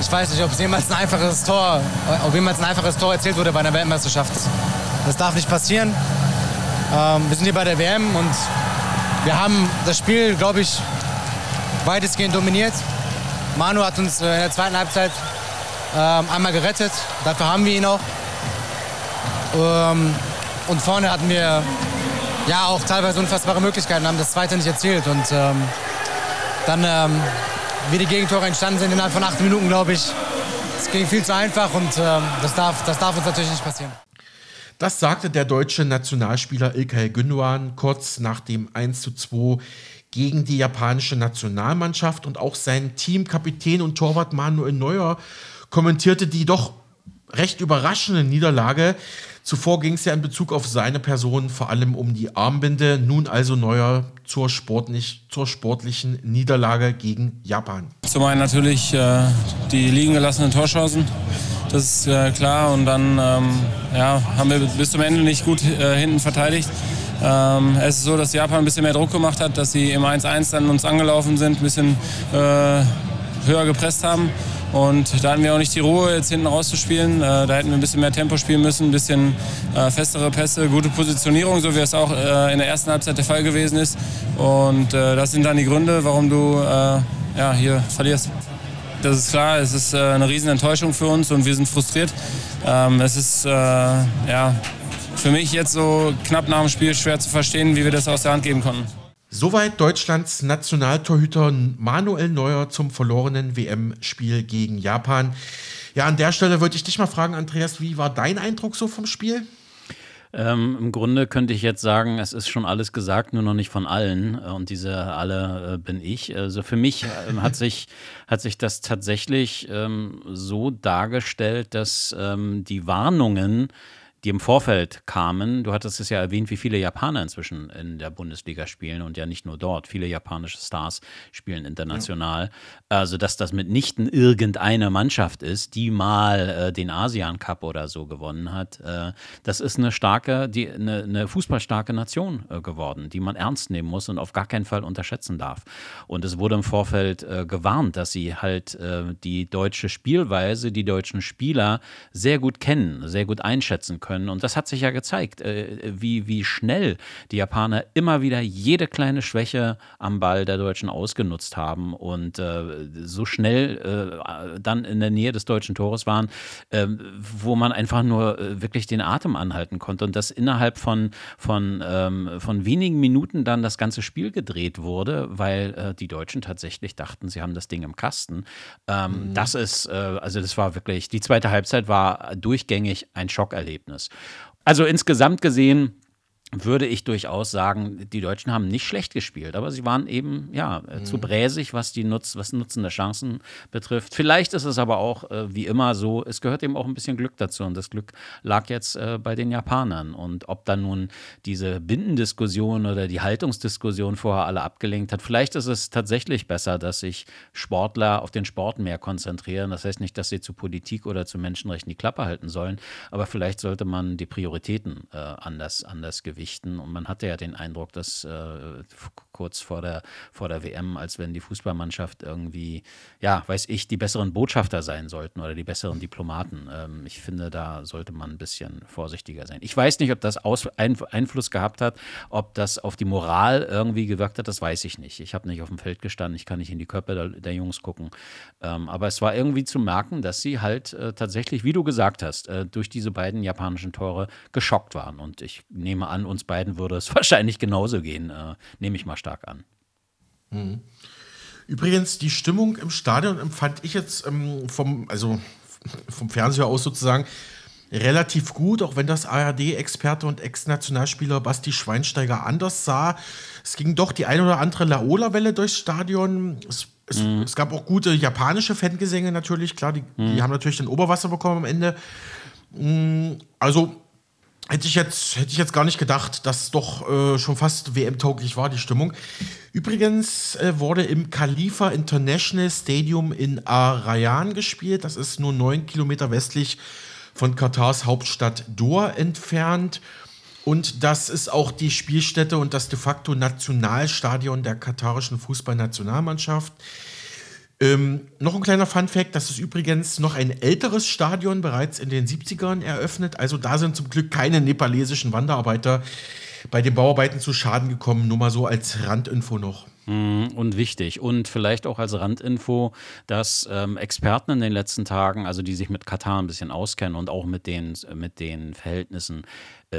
ich weiß nicht, ob es jemals ein einfaches Tor, ob jemals ein einfaches Tor erzählt wurde bei einer Weltmeisterschaft. Das darf nicht passieren. Ähm, wir sind hier bei der WM und wir haben das Spiel, glaube ich, weitestgehend dominiert. Manu hat uns äh, in der zweiten Halbzeit ähm, einmal gerettet. Dafür haben wir ihn auch. Ähm, und vorne hatten wir ja auch teilweise unfassbare Möglichkeiten, haben das zweite nicht erzielt. Und ähm, dann, ähm, wie die Gegentore entstanden sind, innerhalb von acht Minuten, glaube ich, es ging viel zu einfach und ähm, das, darf, das darf uns natürlich nicht passieren. Das sagte der deutsche Nationalspieler Ilkay Gündoğan kurz nach dem 1 zu 2 gegen die japanische Nationalmannschaft und auch sein Teamkapitän und Torwart Manuel Neuer kommentierte die doch recht überraschende Niederlage. Zuvor ging es ja in Bezug auf seine Person vor allem um die Armbinde. Nun also neuer zur, sportlich, zur sportlichen Niederlage gegen Japan. Zum einen natürlich äh, die liegen gelassenen Torchancen. Das ist äh, klar. Und dann ähm, ja, haben wir bis zum Ende nicht gut äh, hinten verteidigt. Ähm, es ist so, dass Japan ein bisschen mehr Druck gemacht hat, dass sie im 1-1 dann uns angelaufen sind, ein bisschen äh, höher gepresst haben. Und da hatten wir auch nicht die Ruhe, jetzt hinten rauszuspielen. Äh, da hätten wir ein bisschen mehr Tempo spielen müssen, ein bisschen äh, festere Pässe, gute Positionierung, so wie es auch äh, in der ersten Halbzeit der Fall gewesen ist. Und das sind dann die Gründe, warum du ja, hier verlierst. Das ist klar, es ist eine riesen Enttäuschung für uns und wir sind frustriert. Ähm, es ist ja, für mich jetzt so knapp nach dem Spiel schwer zu verstehen, wie wir das aus der Hand geben konnten. Soweit Deutschlands Nationaltorhüter Manuel Neuer zum verlorenen WM-Spiel gegen Japan. Ja, an der Stelle würde ich dich mal fragen, Andreas, wie war dein Eindruck so vom Spiel? Ähm, Im Grunde könnte ich jetzt sagen, es ist schon alles gesagt, nur noch nicht von allen. Und diese alle äh, bin ich. Also für mich äh, hat, sich, (laughs) hat sich das tatsächlich ähm, so dargestellt, dass ähm, die Warnungen, die im Vorfeld kamen. Du hattest es ja erwähnt, wie viele Japaner inzwischen in der Bundesliga spielen und ja nicht nur dort. Viele japanische Stars spielen international. Ja. Also, dass das mitnichten irgendeine Mannschaft ist, die mal äh, den Asian Cup oder so gewonnen hat. Äh, das ist eine starke, die, eine, eine fußballstarke Nation äh, geworden, die man ernst nehmen muss und auf gar keinen Fall unterschätzen darf. Und es wurde im Vorfeld äh, gewarnt, dass sie halt äh, die deutsche Spielweise, die deutschen Spieler sehr gut kennen, sehr gut einschätzen können können. Und das hat sich ja gezeigt, äh, wie, wie schnell die Japaner immer wieder jede kleine Schwäche am Ball der Deutschen ausgenutzt haben und äh, so schnell äh, dann in der Nähe des deutschen Tores waren, äh, wo man einfach nur äh, wirklich den Atem anhalten konnte. Und dass innerhalb von, von, ähm, von wenigen Minuten dann das ganze Spiel gedreht wurde, weil äh, die Deutschen tatsächlich dachten, sie haben das Ding im Kasten. Ähm, mhm. Das ist, also das war wirklich, die zweite Halbzeit war durchgängig ein Schockerlebnis Also insgesamt gesehen würde ich durchaus sagen, die Deutschen haben nicht schlecht gespielt, aber sie waren eben ja mhm. zu bräsig, was die Nutz, was Nutzen der Chancen betrifft. Vielleicht ist es aber auch äh, wie immer so, es gehört eben auch ein bisschen Glück dazu und das Glück lag jetzt äh, bei den Japanern und ob dann nun diese Bindendiskussion oder die Haltungsdiskussion vorher alle abgelenkt hat, vielleicht ist es tatsächlich besser, dass sich Sportler auf den Sport mehr konzentrieren. Das heißt nicht, dass sie zu Politik oder zu Menschenrechten die Klappe halten sollen, aber vielleicht sollte man die Prioritäten äh, anders anders gewichten gewichten. Und man hatte ja den Eindruck, dass äh, kurz vor der, vor der WM, als wenn die Fußballmannschaft irgendwie, ja, weiß ich, die besseren Botschafter sein sollten oder die besseren Diplomaten. Ähm, ich finde, da sollte man ein bisschen vorsichtiger sein. Ich weiß nicht, ob das Aus Einfluss gehabt hat, ob das auf die Moral irgendwie gewirkt hat, das weiß ich nicht. Ich habe nicht auf dem Feld gestanden, ich kann nicht in die Köpfe der, der Jungs gucken. Ähm, aber es war irgendwie zu merken, dass sie halt äh, tatsächlich, wie du gesagt hast, äh, durch diese beiden japanischen Tore geschockt waren. Und ich nehme an, uns beiden würde es (laughs) wahrscheinlich genauso gehen, äh, nehme ich mal stark an. Mhm. Übrigens, die Stimmung im Stadion empfand ich jetzt ähm, vom, also vom Fernseher aus sozusagen relativ gut, auch wenn das ARD-Experte und Ex-Nationalspieler Basti Schweinsteiger anders sah. Es ging doch die eine oder andere Laola-Welle durchs Stadion. Es, es, mhm. es, gab auch gute japanische Fangesänge natürlich, klar, die, mhm. die haben natürlich den Oberwasser bekommen am Ende. Mm, also Hätte ich jetzt, hätte ich jetzt gar nicht gedacht, dass doch äh, schon fast WM-tauglich war, die Stimmung. Übrigens äh, wurde im Khalifa International Stadium in Arayan gespielt. Das ist nur neun Kilometer westlich von Katars Hauptstadt Doha entfernt. Und das ist auch die Spielstätte und das de facto Nationalstadion der katarischen Fußballnationalmannschaft. Ähm, noch ein kleiner Fun-Fact: Das ist übrigens noch ein älteres Stadion, bereits in den 70ern eröffnet. Also da sind zum Glück keine nepalesischen Wanderarbeiter bei den Bauarbeiten zu Schaden gekommen. Nur mal so als Randinfo noch. Mhm, und wichtig. Und vielleicht auch als Randinfo, dass ähm, Experten in den letzten Tagen, also die sich mit Katar ein bisschen auskennen und auch mit den, mit den Verhältnissen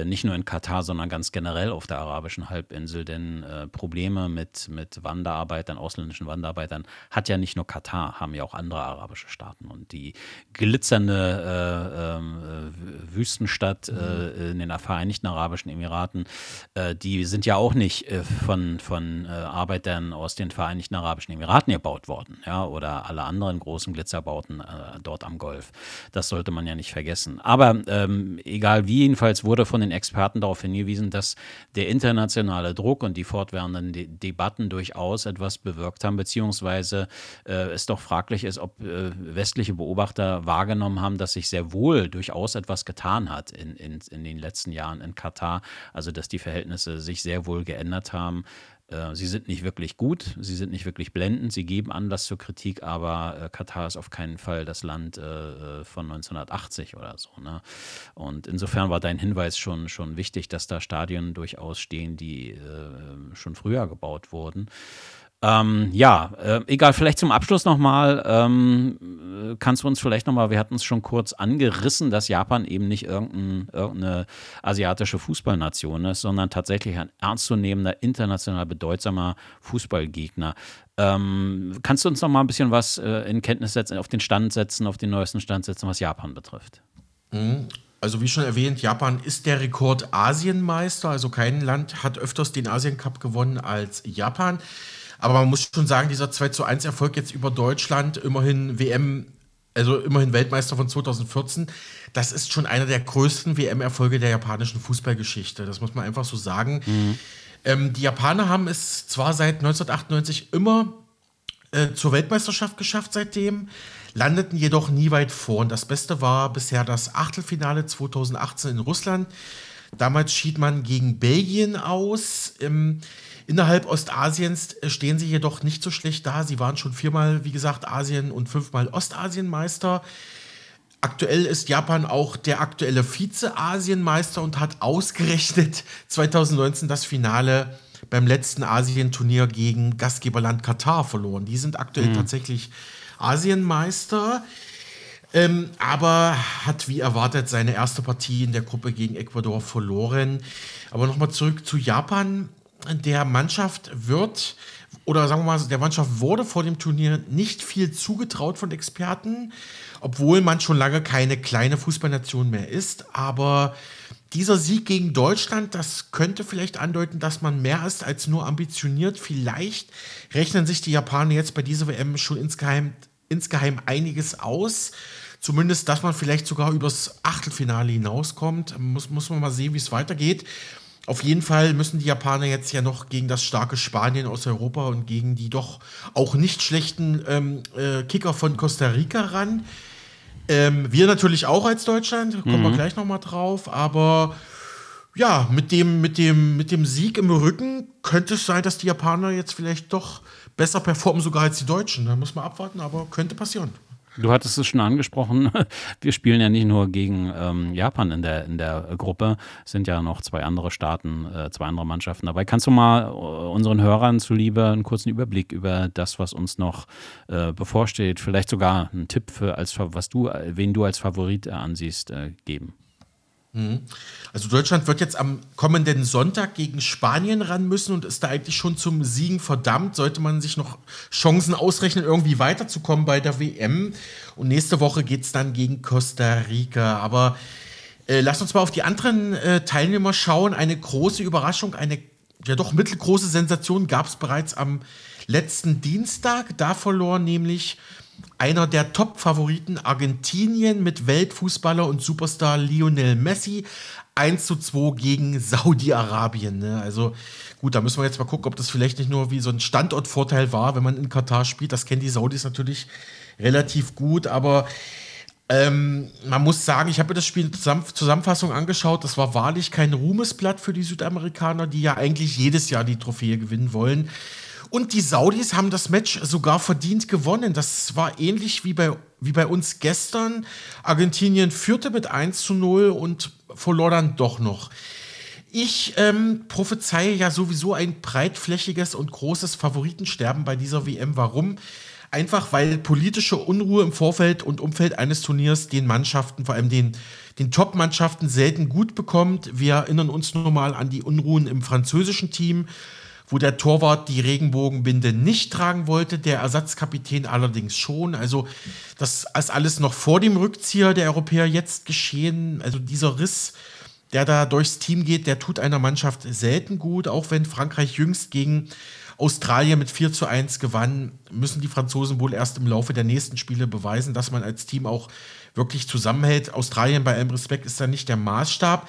nicht nur in Katar, sondern ganz generell auf der arabischen Halbinsel, denn äh, Probleme mit, mit Wanderarbeitern, ausländischen Wanderarbeitern hat ja nicht nur Katar, haben ja auch andere arabische Staaten. Und die glitzernde äh, ähm, äh, Wüstenstadt äh, in den Vereinigten Arabischen Emiraten, äh, die sind ja auch nicht von, von Arbeitern aus den Vereinigten Arabischen Emiraten gebaut worden, ja, oder alle anderen großen Glitzerbauten dort am Golf. Das sollte man ja nicht vergessen. Aber ähm, egal wie, jedenfalls wurde von den Experten darauf hingewiesen, dass der internationale Druck und die fortwährenden De Debatten durchaus etwas bewirkt haben, beziehungsweise äh, es doch fraglich ist, ob äh, westliche Beobachter wahrgenommen haben, dass sich sehr wohl durchaus etwas getan hat in, in, in den letzten Jahren in Katar, also dass die Verhältnisse sich sehr wohl geändert haben. Äh, sie sind nicht wirklich gut, sie sind nicht wirklich blendend, sie geben Anlass zur Kritik, aber äh, Katar ist auf keinen Fall das Land äh, äh von 1980 oder so. Ne? Und insofern war dein Hinweis schon, schon wichtig, dass da Stadien durchaus stehen, die äh, schon früher gebaut wurden. Ähm, ja, äh, egal, vielleicht zum Abschluss nochmal. Ähm, äh, kannst du uns vielleicht nochmal, wir hatten es schon kurz angerissen, dass Japan eben nicht irgendein, irgendeine asiatische Fußballnation ist, sondern tatsächlich ein ernstzunehmender, international bedeutsamer Fußballgegner. Ähm, kannst du uns noch mal ein bisschen was äh, in Kenntnis setzen, auf den Stand setzen, auf den neuesten Stand setzen, was Japan betrifft? Mhm. Also wie schon erwähnt, Japan ist der Rekord-Asienmeister. Also kein Land hat öfters den Asien Cup gewonnen als Japan. Aber man muss schon sagen, dieser 2 zu 1 Erfolg jetzt über Deutschland, immerhin WM, also immerhin Weltmeister von 2014, das ist schon einer der größten WM-Erfolge der japanischen Fußballgeschichte. Das muss man einfach so sagen. Mhm. Ähm, die Japaner haben es zwar seit 1998 immer äh, zur Weltmeisterschaft geschafft seitdem, landeten jedoch nie weit vor. Und das Beste war bisher das Achtelfinale 2018 in Russland. Damals schied man gegen Belgien aus. Im, innerhalb Ostasiens stehen sie jedoch nicht so schlecht da. Sie waren schon viermal, wie gesagt, Asien- und fünfmal Ostasienmeister. Aktuell ist Japan auch der aktuelle Vize-Asienmeister und hat ausgerechnet (laughs) 2019 das Finale beim letzten Asienturnier gegen Gastgeberland Katar verloren. Die sind aktuell mhm. tatsächlich Asienmeister. Ähm, aber hat wie erwartet seine erste Partie in der Gruppe gegen Ecuador verloren. Aber nochmal zurück zu Japan. Der Mannschaft wird, oder sagen wir mal, der Mannschaft wurde vor dem Turnier nicht viel zugetraut von Experten, obwohl man schon lange keine kleine Fußballnation mehr ist. Aber dieser Sieg gegen Deutschland, das könnte vielleicht andeuten, dass man mehr ist als nur ambitioniert. Vielleicht rechnen sich die Japaner jetzt bei dieser WM schon insgeheim insgeheim einiges aus. Zumindest, dass man vielleicht sogar übers Achtelfinale hinauskommt. Muss, muss man mal sehen, wie es weitergeht. Auf jeden Fall müssen die Japaner jetzt ja noch gegen das starke Spanien aus Europa und gegen die doch auch nicht schlechten ähm, äh, Kicker von Costa Rica ran. Ähm, wir natürlich auch als Deutschland, kommen mhm. wir gleich nochmal drauf, aber ja, mit dem, mit, dem, mit dem Sieg im Rücken könnte es sein, dass die Japaner jetzt vielleicht doch besser performen sogar als die Deutschen. Da muss man abwarten, aber könnte passieren. Du hattest es schon angesprochen. (laughs) Wir spielen ja nicht nur gegen ähm, Japan in der, in der Gruppe. Es sind ja noch zwei andere Staaten, äh, zwei andere Mannschaften dabei. Kannst du mal äh, unseren Hörern zuliebe einen kurzen Überblick über das, was uns noch äh, bevorsteht, vielleicht sogar einen Tipp für, als, was du, wen du als Favorit ansiehst, äh, geben? Mhm. Also Deutschland wird jetzt am kommenden Sonntag gegen Spanien ran müssen und ist da eigentlich schon zum Siegen verdammt. Sollte man sich noch Chancen ausrechnen, irgendwie weiterzukommen bei der WM. Und nächste Woche geht es dann gegen Costa Rica. Aber äh, lasst uns mal auf die anderen äh, Teilnehmer schauen. Eine große Überraschung, eine ja doch mittelgroße Sensation gab es bereits am letzten Dienstag. Da verlor nämlich einer der Top-Favoriten Argentinien mit Weltfußballer und Superstar Lionel Messi 1 zu 2 gegen Saudi-Arabien. Ne? Also gut, da müssen wir jetzt mal gucken, ob das vielleicht nicht nur wie so ein Standortvorteil war, wenn man in Katar spielt. Das kennen die Saudis natürlich relativ gut, aber ähm, man muss sagen, ich habe mir das Spiel in Zusammen Zusammenfassung angeschaut. Das war wahrlich kein Ruhmesblatt für die Südamerikaner, die ja eigentlich jedes Jahr die Trophäe gewinnen wollen. Und die Saudis haben das Match sogar verdient gewonnen. Das war ähnlich wie bei, wie bei uns gestern. Argentinien führte mit 1 zu 0 und verlor dann doch noch. Ich ähm, prophezeie ja sowieso ein breitflächiges und großes Favoritensterben bei dieser WM. Warum? Einfach weil politische Unruhe im Vorfeld und Umfeld eines Turniers den Mannschaften, vor allem den, den Top-Mannschaften, selten gut bekommt. Wir erinnern uns nur mal an die Unruhen im französischen Team wo der Torwart die Regenbogenbinde nicht tragen wollte, der Ersatzkapitän allerdings schon. Also das ist alles noch vor dem Rückzieher der Europäer jetzt geschehen. Also dieser Riss, der da durchs Team geht, der tut einer Mannschaft selten gut. Auch wenn Frankreich jüngst gegen Australien mit 4 zu 1 gewann, müssen die Franzosen wohl erst im Laufe der nächsten Spiele beweisen, dass man als Team auch wirklich zusammenhält. Australien bei allem Respekt ist da nicht der Maßstab.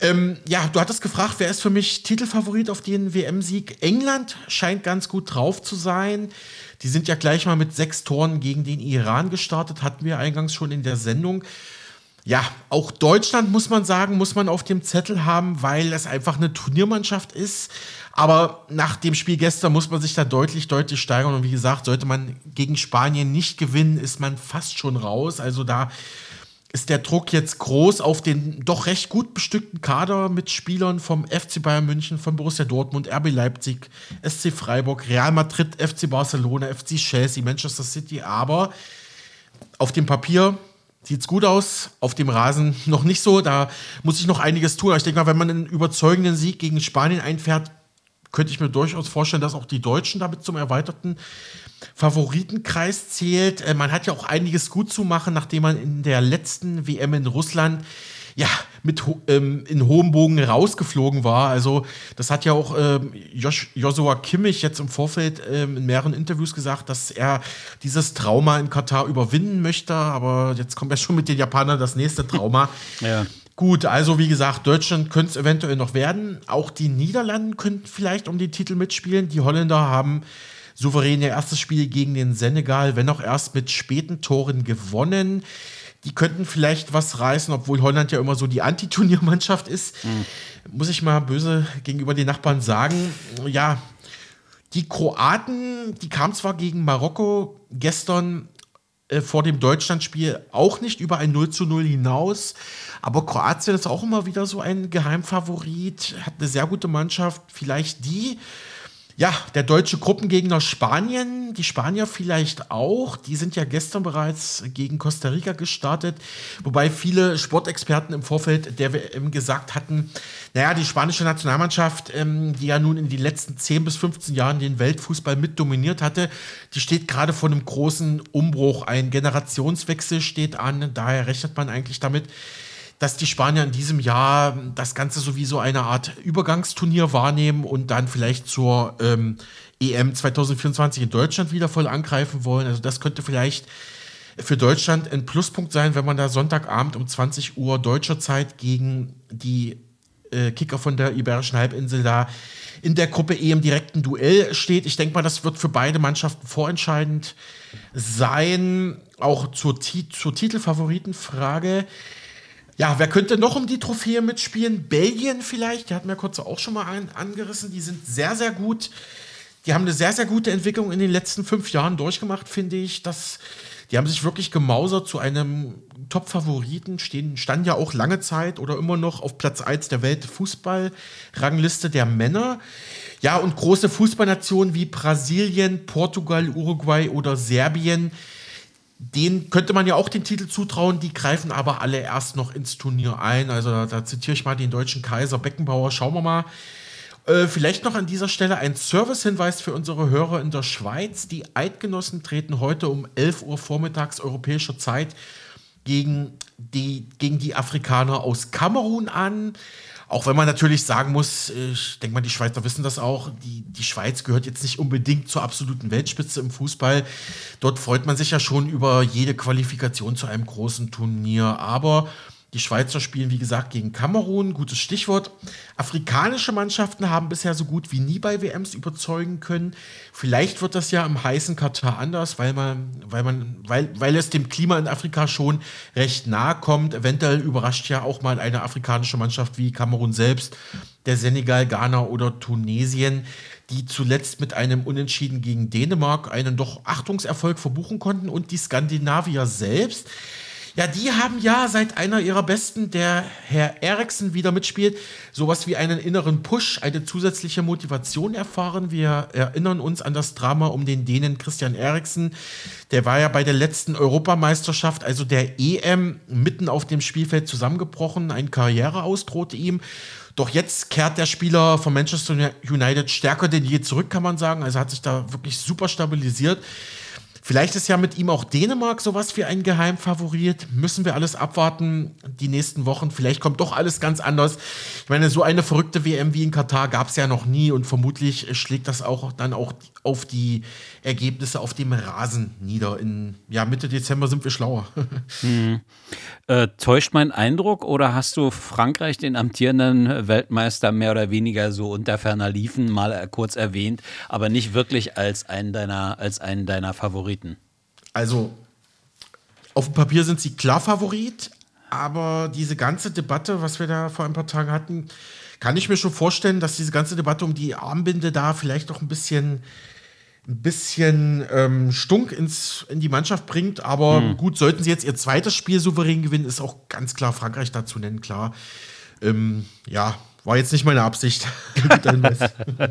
Ähm, ja, du hattest gefragt, wer ist für mich Titelfavorit auf den WM-Sieg? England scheint ganz gut drauf zu sein. Die sind ja gleich mal mit sechs Toren gegen den Iran gestartet, hatten wir eingangs schon in der Sendung. Ja, auch Deutschland muss man sagen, muss man auf dem Zettel haben, weil es einfach eine Turniermannschaft ist. Aber nach dem Spiel gestern muss man sich da deutlich, deutlich steigern. Und wie gesagt, sollte man gegen Spanien nicht gewinnen, ist man fast schon raus. Also da ist der Druck jetzt groß auf den doch recht gut bestückten Kader mit Spielern vom FC Bayern München, von Borussia Dortmund, RB Leipzig, SC Freiburg, Real Madrid, FC Barcelona, FC Chelsea, Manchester City. Aber auf dem Papier sieht es gut aus, auf dem Rasen noch nicht so. Da muss ich noch einiges tun. Aber ich denke mal, wenn man einen überzeugenden Sieg gegen Spanien einfährt, könnte ich mir durchaus vorstellen, dass auch die Deutschen damit zum erweiterten Favoritenkreis zählt. Äh, man hat ja auch einiges gut zu machen, nachdem man in der letzten WM in Russland ja, mit ähm, in hohem Bogen rausgeflogen war. Also, das hat ja auch ähm, Josh, Joshua Kimmich jetzt im Vorfeld ähm, in mehreren Interviews gesagt, dass er dieses Trauma in Katar überwinden möchte. Aber jetzt kommt ja schon mit den Japanern das nächste Trauma. (laughs) ja. Gut, also wie gesagt, Deutschland könnte es eventuell noch werden. Auch die Niederlanden könnten vielleicht um den Titel mitspielen. Die Holländer haben souverän ihr erstes Spiel gegen den Senegal, wenn auch erst mit späten Toren gewonnen. Die könnten vielleicht was reißen, obwohl Holland ja immer so die Antiturniermannschaft ist. Mhm. Muss ich mal böse gegenüber den Nachbarn sagen. Ja, die Kroaten, die kamen zwar gegen Marokko gestern äh, vor dem Deutschlandspiel auch nicht über ein 0 zu 0 hinaus. Aber Kroatien ist auch immer wieder so ein Geheimfavorit, hat eine sehr gute Mannschaft. Vielleicht die. Ja, der deutsche Gruppengegner Spanien, die Spanier vielleicht auch. Die sind ja gestern bereits gegen Costa Rica gestartet. Wobei viele Sportexperten im Vorfeld der WM gesagt hatten, naja, die spanische Nationalmannschaft, ähm, die ja nun in den letzten 10 bis 15 Jahren den Weltfußball mit dominiert hatte, die steht gerade vor einem großen Umbruch. Ein Generationswechsel steht an. Daher rechnet man eigentlich damit, dass die Spanier in diesem Jahr das Ganze so wie so eine Art Übergangsturnier wahrnehmen und dann vielleicht zur ähm, EM 2024 in Deutschland wieder voll angreifen wollen. Also das könnte vielleicht für Deutschland ein Pluspunkt sein, wenn man da Sonntagabend um 20 Uhr deutscher Zeit gegen die äh, Kicker von der Iberischen Halbinsel da in der Gruppe E im direkten Duell steht. Ich denke mal, das wird für beide Mannschaften vorentscheidend sein. Auch zur, zur Titelfavoritenfrage. Ja, wer könnte noch um die Trophäe mitspielen? Belgien vielleicht, die hatten wir kurz auch schon mal ein, angerissen. Die sind sehr, sehr gut. Die haben eine sehr, sehr gute Entwicklung in den letzten fünf Jahren durchgemacht, finde ich. Das, die haben sich wirklich gemausert zu einem Top-Favoriten, standen ja auch lange Zeit oder immer noch auf Platz 1 der Weltfußball-Rangliste der Männer. Ja, und große Fußballnationen wie Brasilien, Portugal, Uruguay oder Serbien den könnte man ja auch den Titel zutrauen, die greifen aber alle erst noch ins Turnier ein. Also da, da zitiere ich mal den deutschen Kaiser Beckenbauer. Schauen wir mal. Äh, vielleicht noch an dieser Stelle ein Servicehinweis für unsere Hörer in der Schweiz. Die Eidgenossen treten heute um 11 Uhr vormittags europäischer Zeit gegen die, gegen die Afrikaner aus Kamerun an. Auch wenn man natürlich sagen muss, ich denke mal, die Schweizer wissen das auch, die, die Schweiz gehört jetzt nicht unbedingt zur absoluten Weltspitze im Fußball. Dort freut man sich ja schon über jede Qualifikation zu einem großen Turnier. Aber die Schweizer spielen, wie gesagt, gegen Kamerun. Gutes Stichwort. Afrikanische Mannschaften haben bisher so gut wie nie bei WMs überzeugen können. Vielleicht wird das ja im heißen Katar anders, weil, man, weil, man, weil, weil es dem Klima in Afrika schon recht nahe kommt. Eventuell überrascht ja auch mal eine afrikanische Mannschaft wie Kamerun selbst, der Senegal, Ghana oder Tunesien die zuletzt mit einem Unentschieden gegen Dänemark einen doch Achtungserfolg verbuchen konnten und die Skandinavier selbst ja, die haben ja seit einer ihrer besten, der Herr Eriksen, wieder mitspielt, sowas wie einen inneren Push, eine zusätzliche Motivation erfahren. Wir erinnern uns an das Drama um den Dänen Christian Eriksen. Der war ja bei der letzten Europameisterschaft, also der EM, mitten auf dem Spielfeld zusammengebrochen. Ein Karriereaus drohte ihm. Doch jetzt kehrt der Spieler von Manchester United stärker denn je zurück, kann man sagen. Also hat sich da wirklich super stabilisiert. Vielleicht ist ja mit ihm auch Dänemark sowas wie ein Geheimfavorit. Müssen wir alles abwarten die nächsten Wochen. Vielleicht kommt doch alles ganz anders. Ich meine, so eine verrückte WM wie in Katar gab es ja noch nie und vermutlich schlägt das auch dann auch auf die Ergebnisse auf dem Rasen nieder. In ja, Mitte Dezember sind wir schlauer. (laughs) hm. äh, täuscht mein Eindruck oder hast du Frankreich, den amtierenden Weltmeister, mehr oder weniger so unter ferner Liefen mal kurz erwähnt, aber nicht wirklich als einen deiner, als einen deiner Favoriten? Also, auf dem Papier sind sie klar Favorit, aber diese ganze Debatte, was wir da vor ein paar Tagen hatten, kann ich mir schon vorstellen, dass diese ganze Debatte um die Armbinde da vielleicht doch ein bisschen ein bisschen ähm, Stunk ins, in die Mannschaft bringt. Aber mhm. gut, sollten sie jetzt ihr zweites Spiel souverän gewinnen, ist auch ganz klar Frankreich dazu nennen, klar. Ähm, ja, war jetzt nicht meine Absicht. (laughs)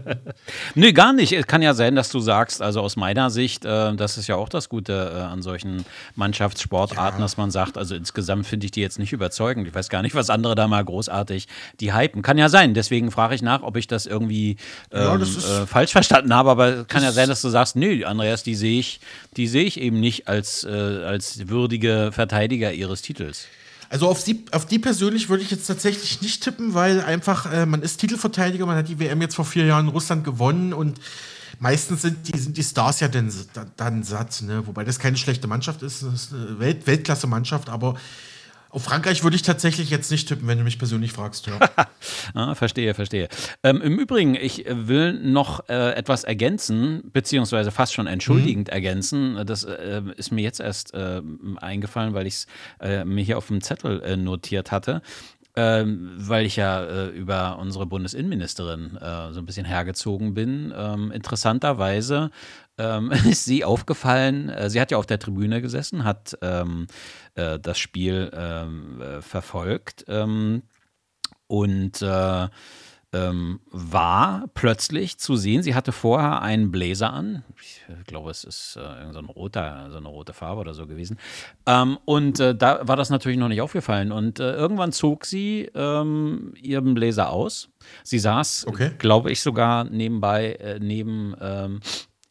(laughs) Nö, gar nicht. Es kann ja sein, dass du sagst, also aus meiner Sicht, äh, das ist ja auch das Gute äh, an solchen Mannschaftssportarten, ja. dass man sagt, also insgesamt finde ich die jetzt nicht überzeugend. Ich weiß gar nicht, was andere da mal großartig die hypen. Kann ja sein. Deswegen frage ich nach, ob ich das irgendwie ähm, ja, das äh, falsch verstanden habe. Aber kann ja sein, dass du sagst, nö, Andreas, die sehe ich, die sehe ich eben nicht als, äh, als würdige Verteidiger ihres Titels. Also auf die, auf die persönlich würde ich jetzt tatsächlich nicht tippen, weil einfach, äh, man ist Titelverteidiger, man hat die WM jetzt vor vier Jahren in Russland gewonnen und meistens sind die, sind die Stars ja dann, dann satt, ne? wobei das keine schlechte Mannschaft ist, das ist eine Welt, Weltklasse-Mannschaft, aber auf Frankreich würde ich tatsächlich jetzt nicht tippen, wenn du mich persönlich fragst. Ja. (laughs) ah, verstehe, verstehe. Ähm, Im Übrigen, ich will noch äh, etwas ergänzen, beziehungsweise fast schon entschuldigend mhm. ergänzen. Das äh, ist mir jetzt erst äh, eingefallen, weil ich es äh, mir hier auf dem Zettel äh, notiert hatte. Ähm, weil ich ja äh, über unsere Bundesinnenministerin äh, so ein bisschen hergezogen bin. Ähm, interessanterweise ähm, (laughs) ist sie aufgefallen, äh, sie hat ja auf der Tribüne gesessen, hat ähm, äh, das Spiel ähm, äh, verfolgt ähm, und äh, ähm, war plötzlich zu sehen, sie hatte vorher einen Blazer an. Ich glaube, es ist äh, so, ein roter, so eine rote Farbe oder so gewesen. Ähm, und äh, da war das natürlich noch nicht aufgefallen. Und äh, irgendwann zog sie ähm, ihren Blazer aus. Sie saß, okay. glaube ich, sogar nebenbei äh, neben ähm,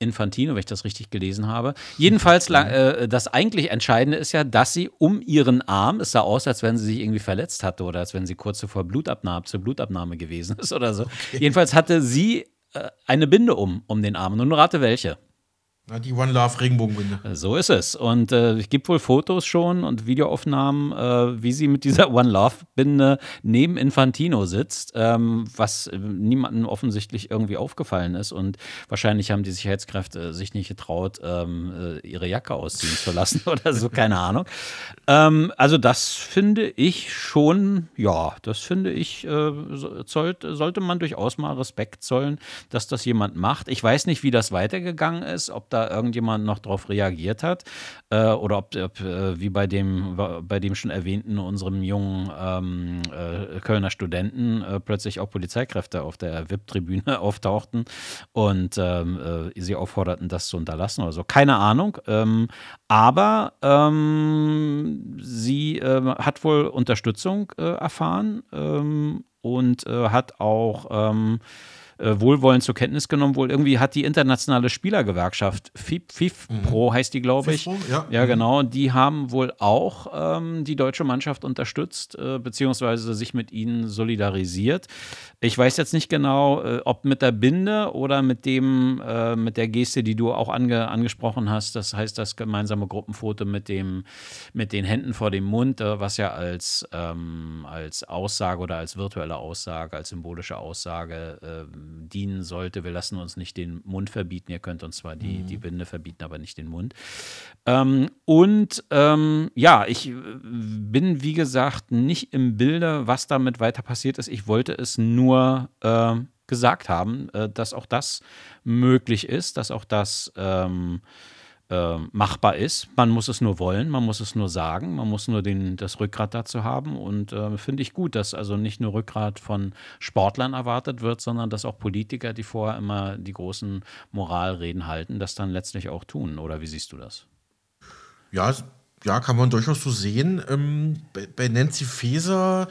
Infantino, wenn ich das richtig gelesen habe. Jedenfalls, äh, das eigentlich Entscheidende ist ja, dass sie um ihren Arm, es sah aus, als wenn sie sich irgendwie verletzt hatte oder als wenn sie kurz zuvor Blutabnahme, zur Blutabnahme gewesen (laughs) ist oder so. Okay. Jedenfalls hatte sie äh, eine Binde um, um den Arm. Nun rate welche. Na, die One Love Regenbogenbinde. Äh, so ist es. Und äh, es gibt wohl Fotos schon und Videoaufnahmen, äh, wie sie mit dieser (laughs) One Love Binde neben Infantino sitzt, ähm, was äh, niemandem offensichtlich irgendwie aufgefallen ist. Und wahrscheinlich haben die Sicherheitskräfte sich nicht getraut, ähm, äh, ihre Jacke ausziehen zu lassen (laughs) oder so, keine Ahnung. Ähm, also, das finde ich schon, ja, das finde ich, äh, sollte, sollte man durchaus mal Respekt zollen, dass das jemand macht. Ich weiß nicht, wie das weitergegangen ist, ob da irgendjemand noch drauf reagiert hat äh, oder ob, ob äh, wie bei dem, bei dem schon erwähnten, unserem jungen ähm, äh, Kölner Studenten äh, plötzlich auch Polizeikräfte auf der VIP-Tribüne (laughs) auftauchten und ähm, äh, sie aufforderten, das zu unterlassen oder so. Keine Ahnung. Ähm, aber ähm, sie ähm, hat wohl Unterstützung äh, erfahren ähm, und hat auch äh, wohlwollend zur Kenntnis genommen. Wohl irgendwie hat die internationale Spielergewerkschaft, FIF, FIF mhm. Pro heißt die, glaube ich. FIFPro, ja. ja, mhm. genau. Die haben wohl auch ähm, die deutsche Mannschaft unterstützt, äh, beziehungsweise sich mit ihnen solidarisiert. Ich weiß jetzt nicht genau, äh, ob mit der Binde oder mit dem, äh, mit der Geste, die du auch ange angesprochen hast. Das heißt, das gemeinsame Gruppenfoto mit dem, mit den Händen vor dem Mund, äh, was ja als, ähm, als Aussage oder als virtuelle Aussage, als symbolische Aussage ähm, dienen sollte. Wir lassen uns nicht den Mund verbieten. Ihr könnt uns zwar die, mhm. die Binde verbieten, aber nicht den Mund. Ähm, und ähm, ja, ich äh, bin, wie gesagt, nicht im Bilde, was damit weiter passiert ist. Ich wollte es nur nur äh, gesagt haben, äh, dass auch das möglich ist, dass auch das ähm, äh, machbar ist. Man muss es nur wollen, man muss es nur sagen, man muss nur den, das Rückgrat dazu haben. Und äh, finde ich gut, dass also nicht nur Rückgrat von Sportlern erwartet wird, sondern dass auch Politiker, die vorher immer die großen Moralreden halten, das dann letztlich auch tun. Oder wie siehst du das? Ja, ja, kann man durchaus so sehen. Ähm, bei, bei Nancy Faeser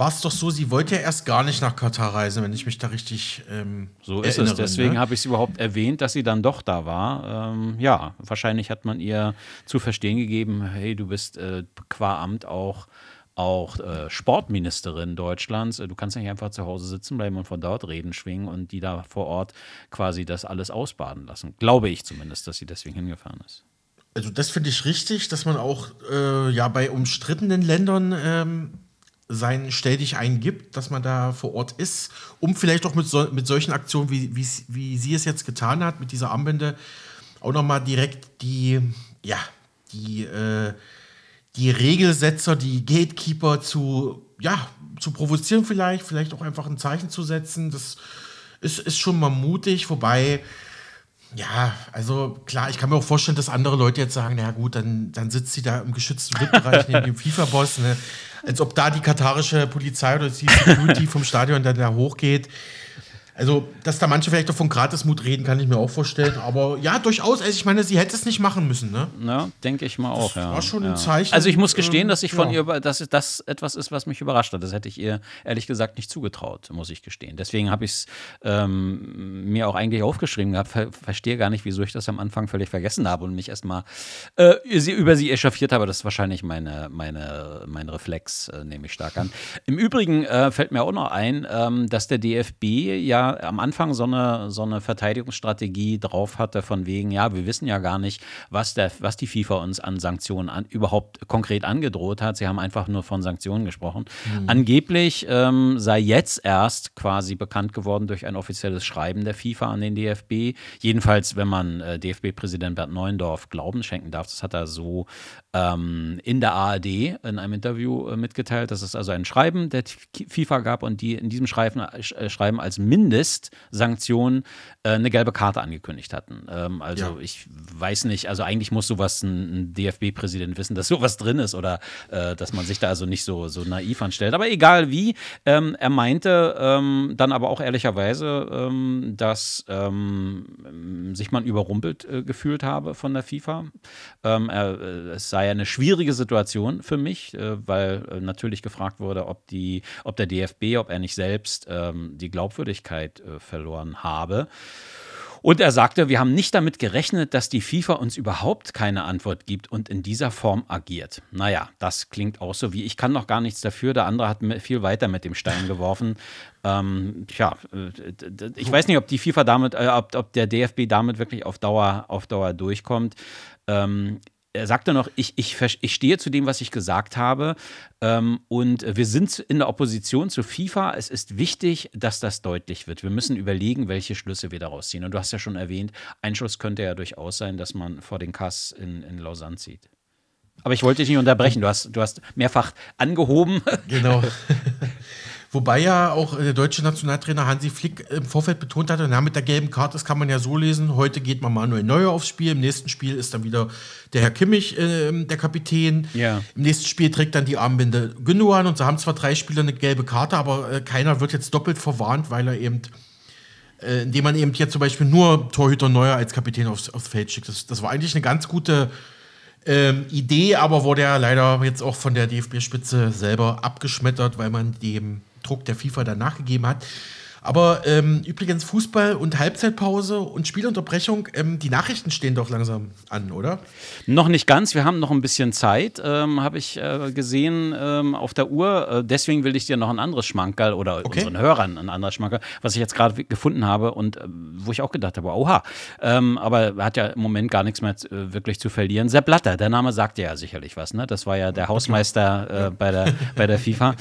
war es doch so, sie wollte ja erst gar nicht nach Katar reisen, wenn ich mich da richtig. Ähm, so ist erinnere, es. Deswegen ne? habe ich es überhaupt erwähnt, dass sie dann doch da war. Ähm, ja, wahrscheinlich hat man ihr zu verstehen gegeben: hey, du bist äh, qua Amt auch auch äh, Sportministerin Deutschlands. Du kannst nicht einfach zu Hause sitzen bleiben und von dort reden schwingen und die da vor Ort quasi das alles ausbaden lassen. Glaube ich zumindest, dass sie deswegen hingefahren ist. Also das finde ich richtig, dass man auch äh, ja bei umstrittenen Ländern ähm, sein Stell dich ein gibt, dass man da vor Ort ist, um vielleicht auch mit, so, mit solchen Aktionen, wie, wie, wie sie es jetzt getan hat, mit dieser Armbinde, auch nochmal direkt die, ja, die, äh, die Regelsetzer, die Gatekeeper zu, ja, zu provozieren vielleicht, vielleicht auch einfach ein Zeichen zu setzen. Das ist, ist schon mal mutig, wobei Ja, also klar, ich kann mir auch vorstellen, dass andere Leute jetzt sagen, na gut, dann, dann sitzt sie da im geschützten VIP-Bereich neben dem FIFA-Boss, ne? als ob da die katarische Polizei oder die Security vom Stadion dann da hochgeht. Also, dass da manche vielleicht davon Gratismut reden, kann ich mir auch vorstellen. Aber ja, durchaus. Also, ich meine, sie hätte es nicht machen müssen, ne? Ja, denke ich mal auch, das ja. War schon ja. ein Zeichen. Also, ich muss gestehen, dass ich von ja. ihr, dass das etwas ist, was mich überrascht hat. Das hätte ich ihr ehrlich gesagt nicht zugetraut, muss ich gestehen. Deswegen habe ich es ähm, mir auch eigentlich aufgeschrieben gehabt. Ver verstehe gar nicht, wieso ich das am Anfang völlig vergessen habe und mich erstmal äh, über sie echauffiert habe. Das ist wahrscheinlich meine, meine, mein Reflex, äh, nehme ich stark an. Im Übrigen äh, fällt mir auch noch ein, ähm, dass der DFB ja am Anfang so eine, so eine Verteidigungsstrategie drauf hatte, von wegen, ja, wir wissen ja gar nicht, was, der, was die FIFA uns an Sanktionen an, überhaupt konkret angedroht hat. Sie haben einfach nur von Sanktionen gesprochen. Angeblich ähm, sei jetzt erst quasi bekannt geworden durch ein offizielles Schreiben der FIFA an den DFB. Jedenfalls, wenn man äh, DFB-Präsident Bert Neuendorf Glauben schenken darf. Das hat er so ähm, in der ARD in einem Interview äh, mitgeteilt, dass es also ein Schreiben der FIFA gab und die in diesem Schreiben, äh, Schreiben als Mindestsanktion äh, eine gelbe Karte angekündigt hatten. Ähm, also Ja. ich weiß nicht, also eigentlich muss sowas ein, ein DFB-Präsident wissen, dass sowas drin ist oder äh, dass man sich da also nicht so, so naiv anstellt. Aber egal wie, ähm, er meinte ähm, dann aber auch ehrlicherweise, ähm, dass ähm, sich man überrumpelt äh, gefühlt habe von der FIFA. Ähm, äh, es sei eine schwierige Situation für mich, äh, weil äh, natürlich gefragt wurde, ob, die, ob der DFB, ob er nicht selbst die Glaubwürdigkeit äh, verloren habe. Und er sagte, wir haben nicht damit gerechnet, dass die FIFA uns überhaupt keine Antwort gibt und in dieser Form agiert. Naja, das klingt auch so wie, ich kann noch gar nichts dafür, der andere hat viel weiter mit dem Stein geworfen. (laughs) Ähm, tja, äh, ich weiß nicht, ob die FIFA damit, äh, ob, ob der DFB damit wirklich auf Dauer, auf Dauer durchkommt. Ähm, er sagte noch, ich, ich, ich stehe zu dem, was ich gesagt habe. Ähm, und wir sind in der Opposition zu FIFA. Es ist wichtig, dass das deutlich wird. Wir müssen überlegen, welche Schlüsse wir daraus ziehen. Und du hast ja schon erwähnt, ein Schluss könnte ja durchaus sein, dass man vor den Kass in, in Lausanne zieht. Aber ich wollte dich nicht unterbrechen. Du hast, du hast mehrfach angehoben. Genau. (laughs) Wobei ja auch äh, der deutsche Nationaltrainer Hansi Flick im Vorfeld betont hatte, na, mit der gelben Karte, das kann man ja so lesen, heute geht man Manuel Neuer aufs Spiel, im nächsten Spiel ist dann wieder der Herr Kimmich äh, der Kapitän. Ja. Im nächsten Spiel trägt dann die Armbinde Gündogan und so haben zwar drei Spieler eine gelbe Karte, aber äh, keiner wird jetzt doppelt verwarnt, weil er eben äh, indem man eben jetzt zum Beispiel nur Torhüter Neuer als Kapitän aufs, aufs Feld schickt. Das, das war eigentlich eine ganz gute ähm, Idee, aber wurde ja leider jetzt auch von der DFB-Spitze selber abgeschmettert, weil man dem Druck der FIFA dann nachgegeben hat. Aber ähm, übrigens Fußball und Halbzeitpause und Spielunterbrechung, ähm, die Nachrichten stehen doch langsam an, oder? Noch nicht ganz, wir haben noch ein bisschen Zeit, ähm, habe ich äh, gesehen ähm, auf der Uhr. Äh, deswegen will ich dir noch ein anderes Schmankerl oder Okay. unseren Hörern ein anderes Schmankerl, was ich jetzt gerade gefunden habe und äh, wo ich auch gedacht habe, oha. Ähm, aber er hat ja im Moment gar nichts mehr äh, wirklich zu verlieren. Sepp Blatter, der Name sagt ja sicherlich was, ne? Das war ja der Hausmeister äh, bei, der, bei der FIFA.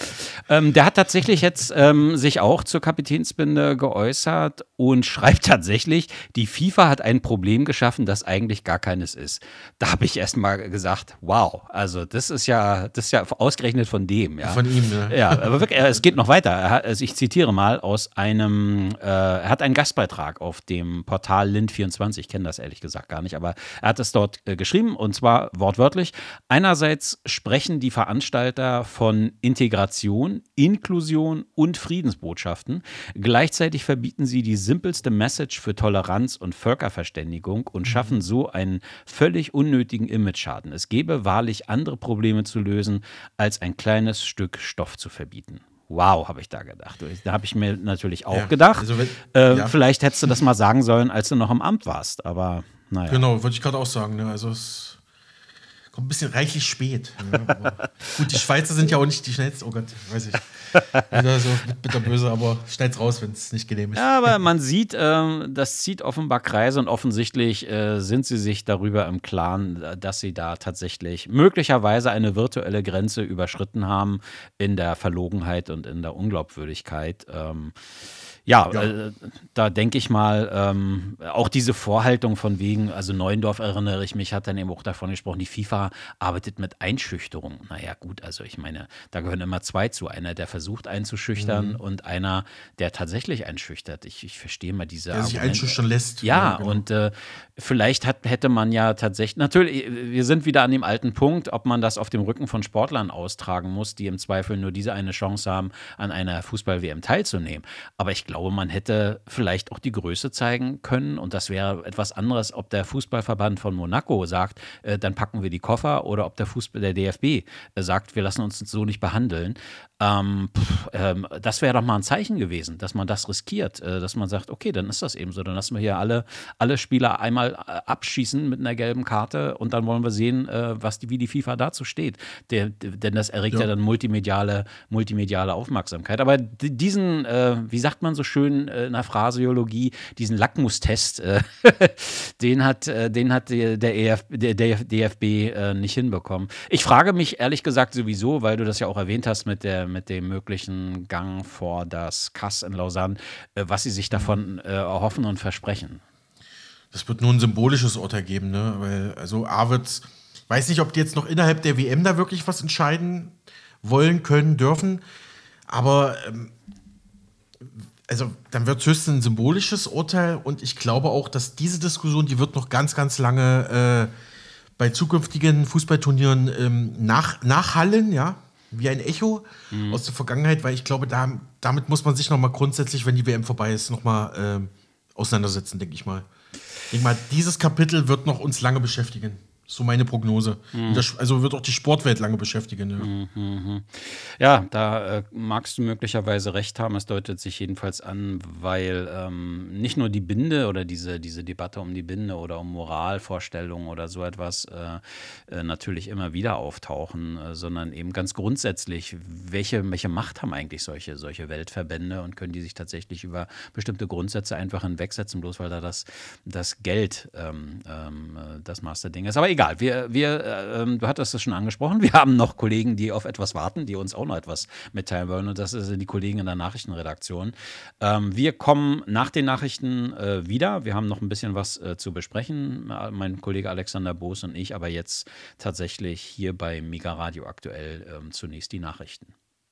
Ähm, der hat tatsächlich jetzt sich auch zur Kapitänsbinde geäußert und schreibt (laughs) tatsächlich, die FIFA hat ein Problem geschaffen, das eigentlich gar keines ist. Da habe ich erst mal gesagt, wow, also das ist ja, das ist ja ausgerechnet von dem, ja. Von ihm, ne? Ja, aber wirklich, äh, es geht noch weiter. Er hat, also ich zitiere mal aus einem, äh, er hat einen Gastbeitrag auf dem Portal Lind24, ich kenne das ehrlich gesagt gar nicht, aber er hat es dort äh, geschrieben und zwar wortwörtlich. Einerseits sprechen die Veranstalter von Integration, Inklusion und Friedensbotschaften. Gleichzeitig verbieten sie die simpelste Message für Toleranz und Völkerverständigung und schaffen so einen völlig unnötigen Image-Schaden. Es gäbe wahrlich andere Probleme zu lösen, als ein kleines Stück Stoff zu verbieten. Wow, habe ich da gedacht. Da habe ich mir natürlich auch Ja, gedacht. also wenn- äh, ja. Vielleicht hättest du das mal sagen sollen, als du noch im Amt warst. Aber naja. Genau, wollte ich gerade auch sagen. Ne? Also es kommt ein bisschen reichlich spät. Ja, (laughs) gut, die Schweizer sind ja auch nicht die schnellsten. Oh Gott, weiß ich. Wieder so bitterböse, aber schneid's raus, wenn es nicht genehm ist. Ja, aber man sieht, ähm, das zieht offenbar Kreise und offensichtlich äh, sind sie sich darüber im Klaren, äh, dass sie da tatsächlich möglicherweise eine virtuelle Grenze überschritten haben in der Verlogenheit und in der Unglaubwürdigkeit. Ähm, Ja, ja. Äh, da denke ich mal, ähm, auch diese Vorhaltung von wegen, also Neuendorf erinnere ich mich, hat dann eben auch davon gesprochen, die FIFA arbeitet mit Einschüchterung. Naja, gut, also ich meine, da gehören immer zwei zu. Einer, der versucht einzuschüchtern mhm. und einer, der tatsächlich einschüchtert. Ich, ich verstehe mal diese. Der sich einschüchtern lässt. Ja, ja genau. und äh, vielleicht hat, hätte man ja tatsächlich, natürlich, wir sind wieder an dem alten Punkt, ob man das auf dem Rücken von Sportlern austragen muss, die im Zweifel nur diese eine Chance haben, an einer Fußball-WM teilzunehmen. Aber ich glaube, man hätte vielleicht auch die Größe zeigen können und das wäre etwas anderes, ob der Fußballverband von Monaco sagt, äh, dann packen wir die Koffer oder ob der Fußball, der DFB äh, sagt, wir lassen uns so nicht behandeln. Ähm, pff, ähm, das wäre doch mal ein Zeichen gewesen, dass man das riskiert, äh, dass man sagt, okay, dann ist das eben so, dann lassen wir hier alle, alle Spieler einmal äh, abschießen mit einer gelben Karte und dann wollen wir sehen, äh, was die, wie die FIFA dazu steht. Der, denn das erregt ja. ja, dann multimediale, multimediale Aufmerksamkeit. Aber diesen, äh, wie sagt man so schön äh, in der Phraseologie, diesen Lackmustest, äh, (laughs) den hat, den hat der, EF, der, der DFB nicht hinbekommen. Ich frage mich ehrlich gesagt sowieso, weil du das ja auch erwähnt hast mit der mit dem möglichen Gang vor das Kass in Lausanne, äh, was sie sich davon äh, erhoffen und versprechen. Das wird nur ein symbolisches Urteil geben, ne? Weil, also Arvids, weiß nicht, ob die jetzt noch innerhalb der WM da wirklich was entscheiden wollen, können, dürfen. Aber ähm, also dann wird es höchstens ein symbolisches Urteil und ich glaube auch, dass diese Diskussion, die wird noch ganz, ganz lange äh, bei zukünftigen Fußballturnieren ähm, nach, nachhallen, ja wie ein Echo mhm. aus der Vergangenheit, weil ich glaube, da, damit muss man sich nochmal grundsätzlich, wenn die WM vorbei ist, nochmal äh, auseinandersetzen, denke ich mal. Ich denke mal, dieses Kapitel wird noch uns lange beschäftigen. So meine Prognose. Mhm. Das, also wird auch die Sportwelt lange beschäftigen. Ja, mhm. ja da äh, magst du möglicherweise recht haben. Es deutet sich jedenfalls an, weil ähm, nicht nur die Binde oder diese, diese Debatte um die Binde oder um Moralvorstellungen oder so etwas äh, äh, natürlich immer wieder auftauchen, äh, sondern eben ganz grundsätzlich, welche, welche Macht haben eigentlich solche, solche Weltverbände und können die sich tatsächlich über bestimmte Grundsätze einfach hinwegsetzen, bloß weil da das, das Geld ähm, ähm, äh, das Masterding ist. Aber egal egal. Wir, wir, äh, ähm, du hattest es schon angesprochen. Wir haben noch Kollegen, die auf etwas warten, die uns auch noch etwas mitteilen wollen. Und das sind die Kollegen in der Nachrichtenredaktion. Ähm, wir kommen nach den Nachrichten äh, wieder. Wir haben noch ein bisschen was äh, zu besprechen. Mein Kollege Alexander Boos und ich. Aber jetzt tatsächlich hier bei Mega Radio aktuell ähm, zunächst die Nachrichten.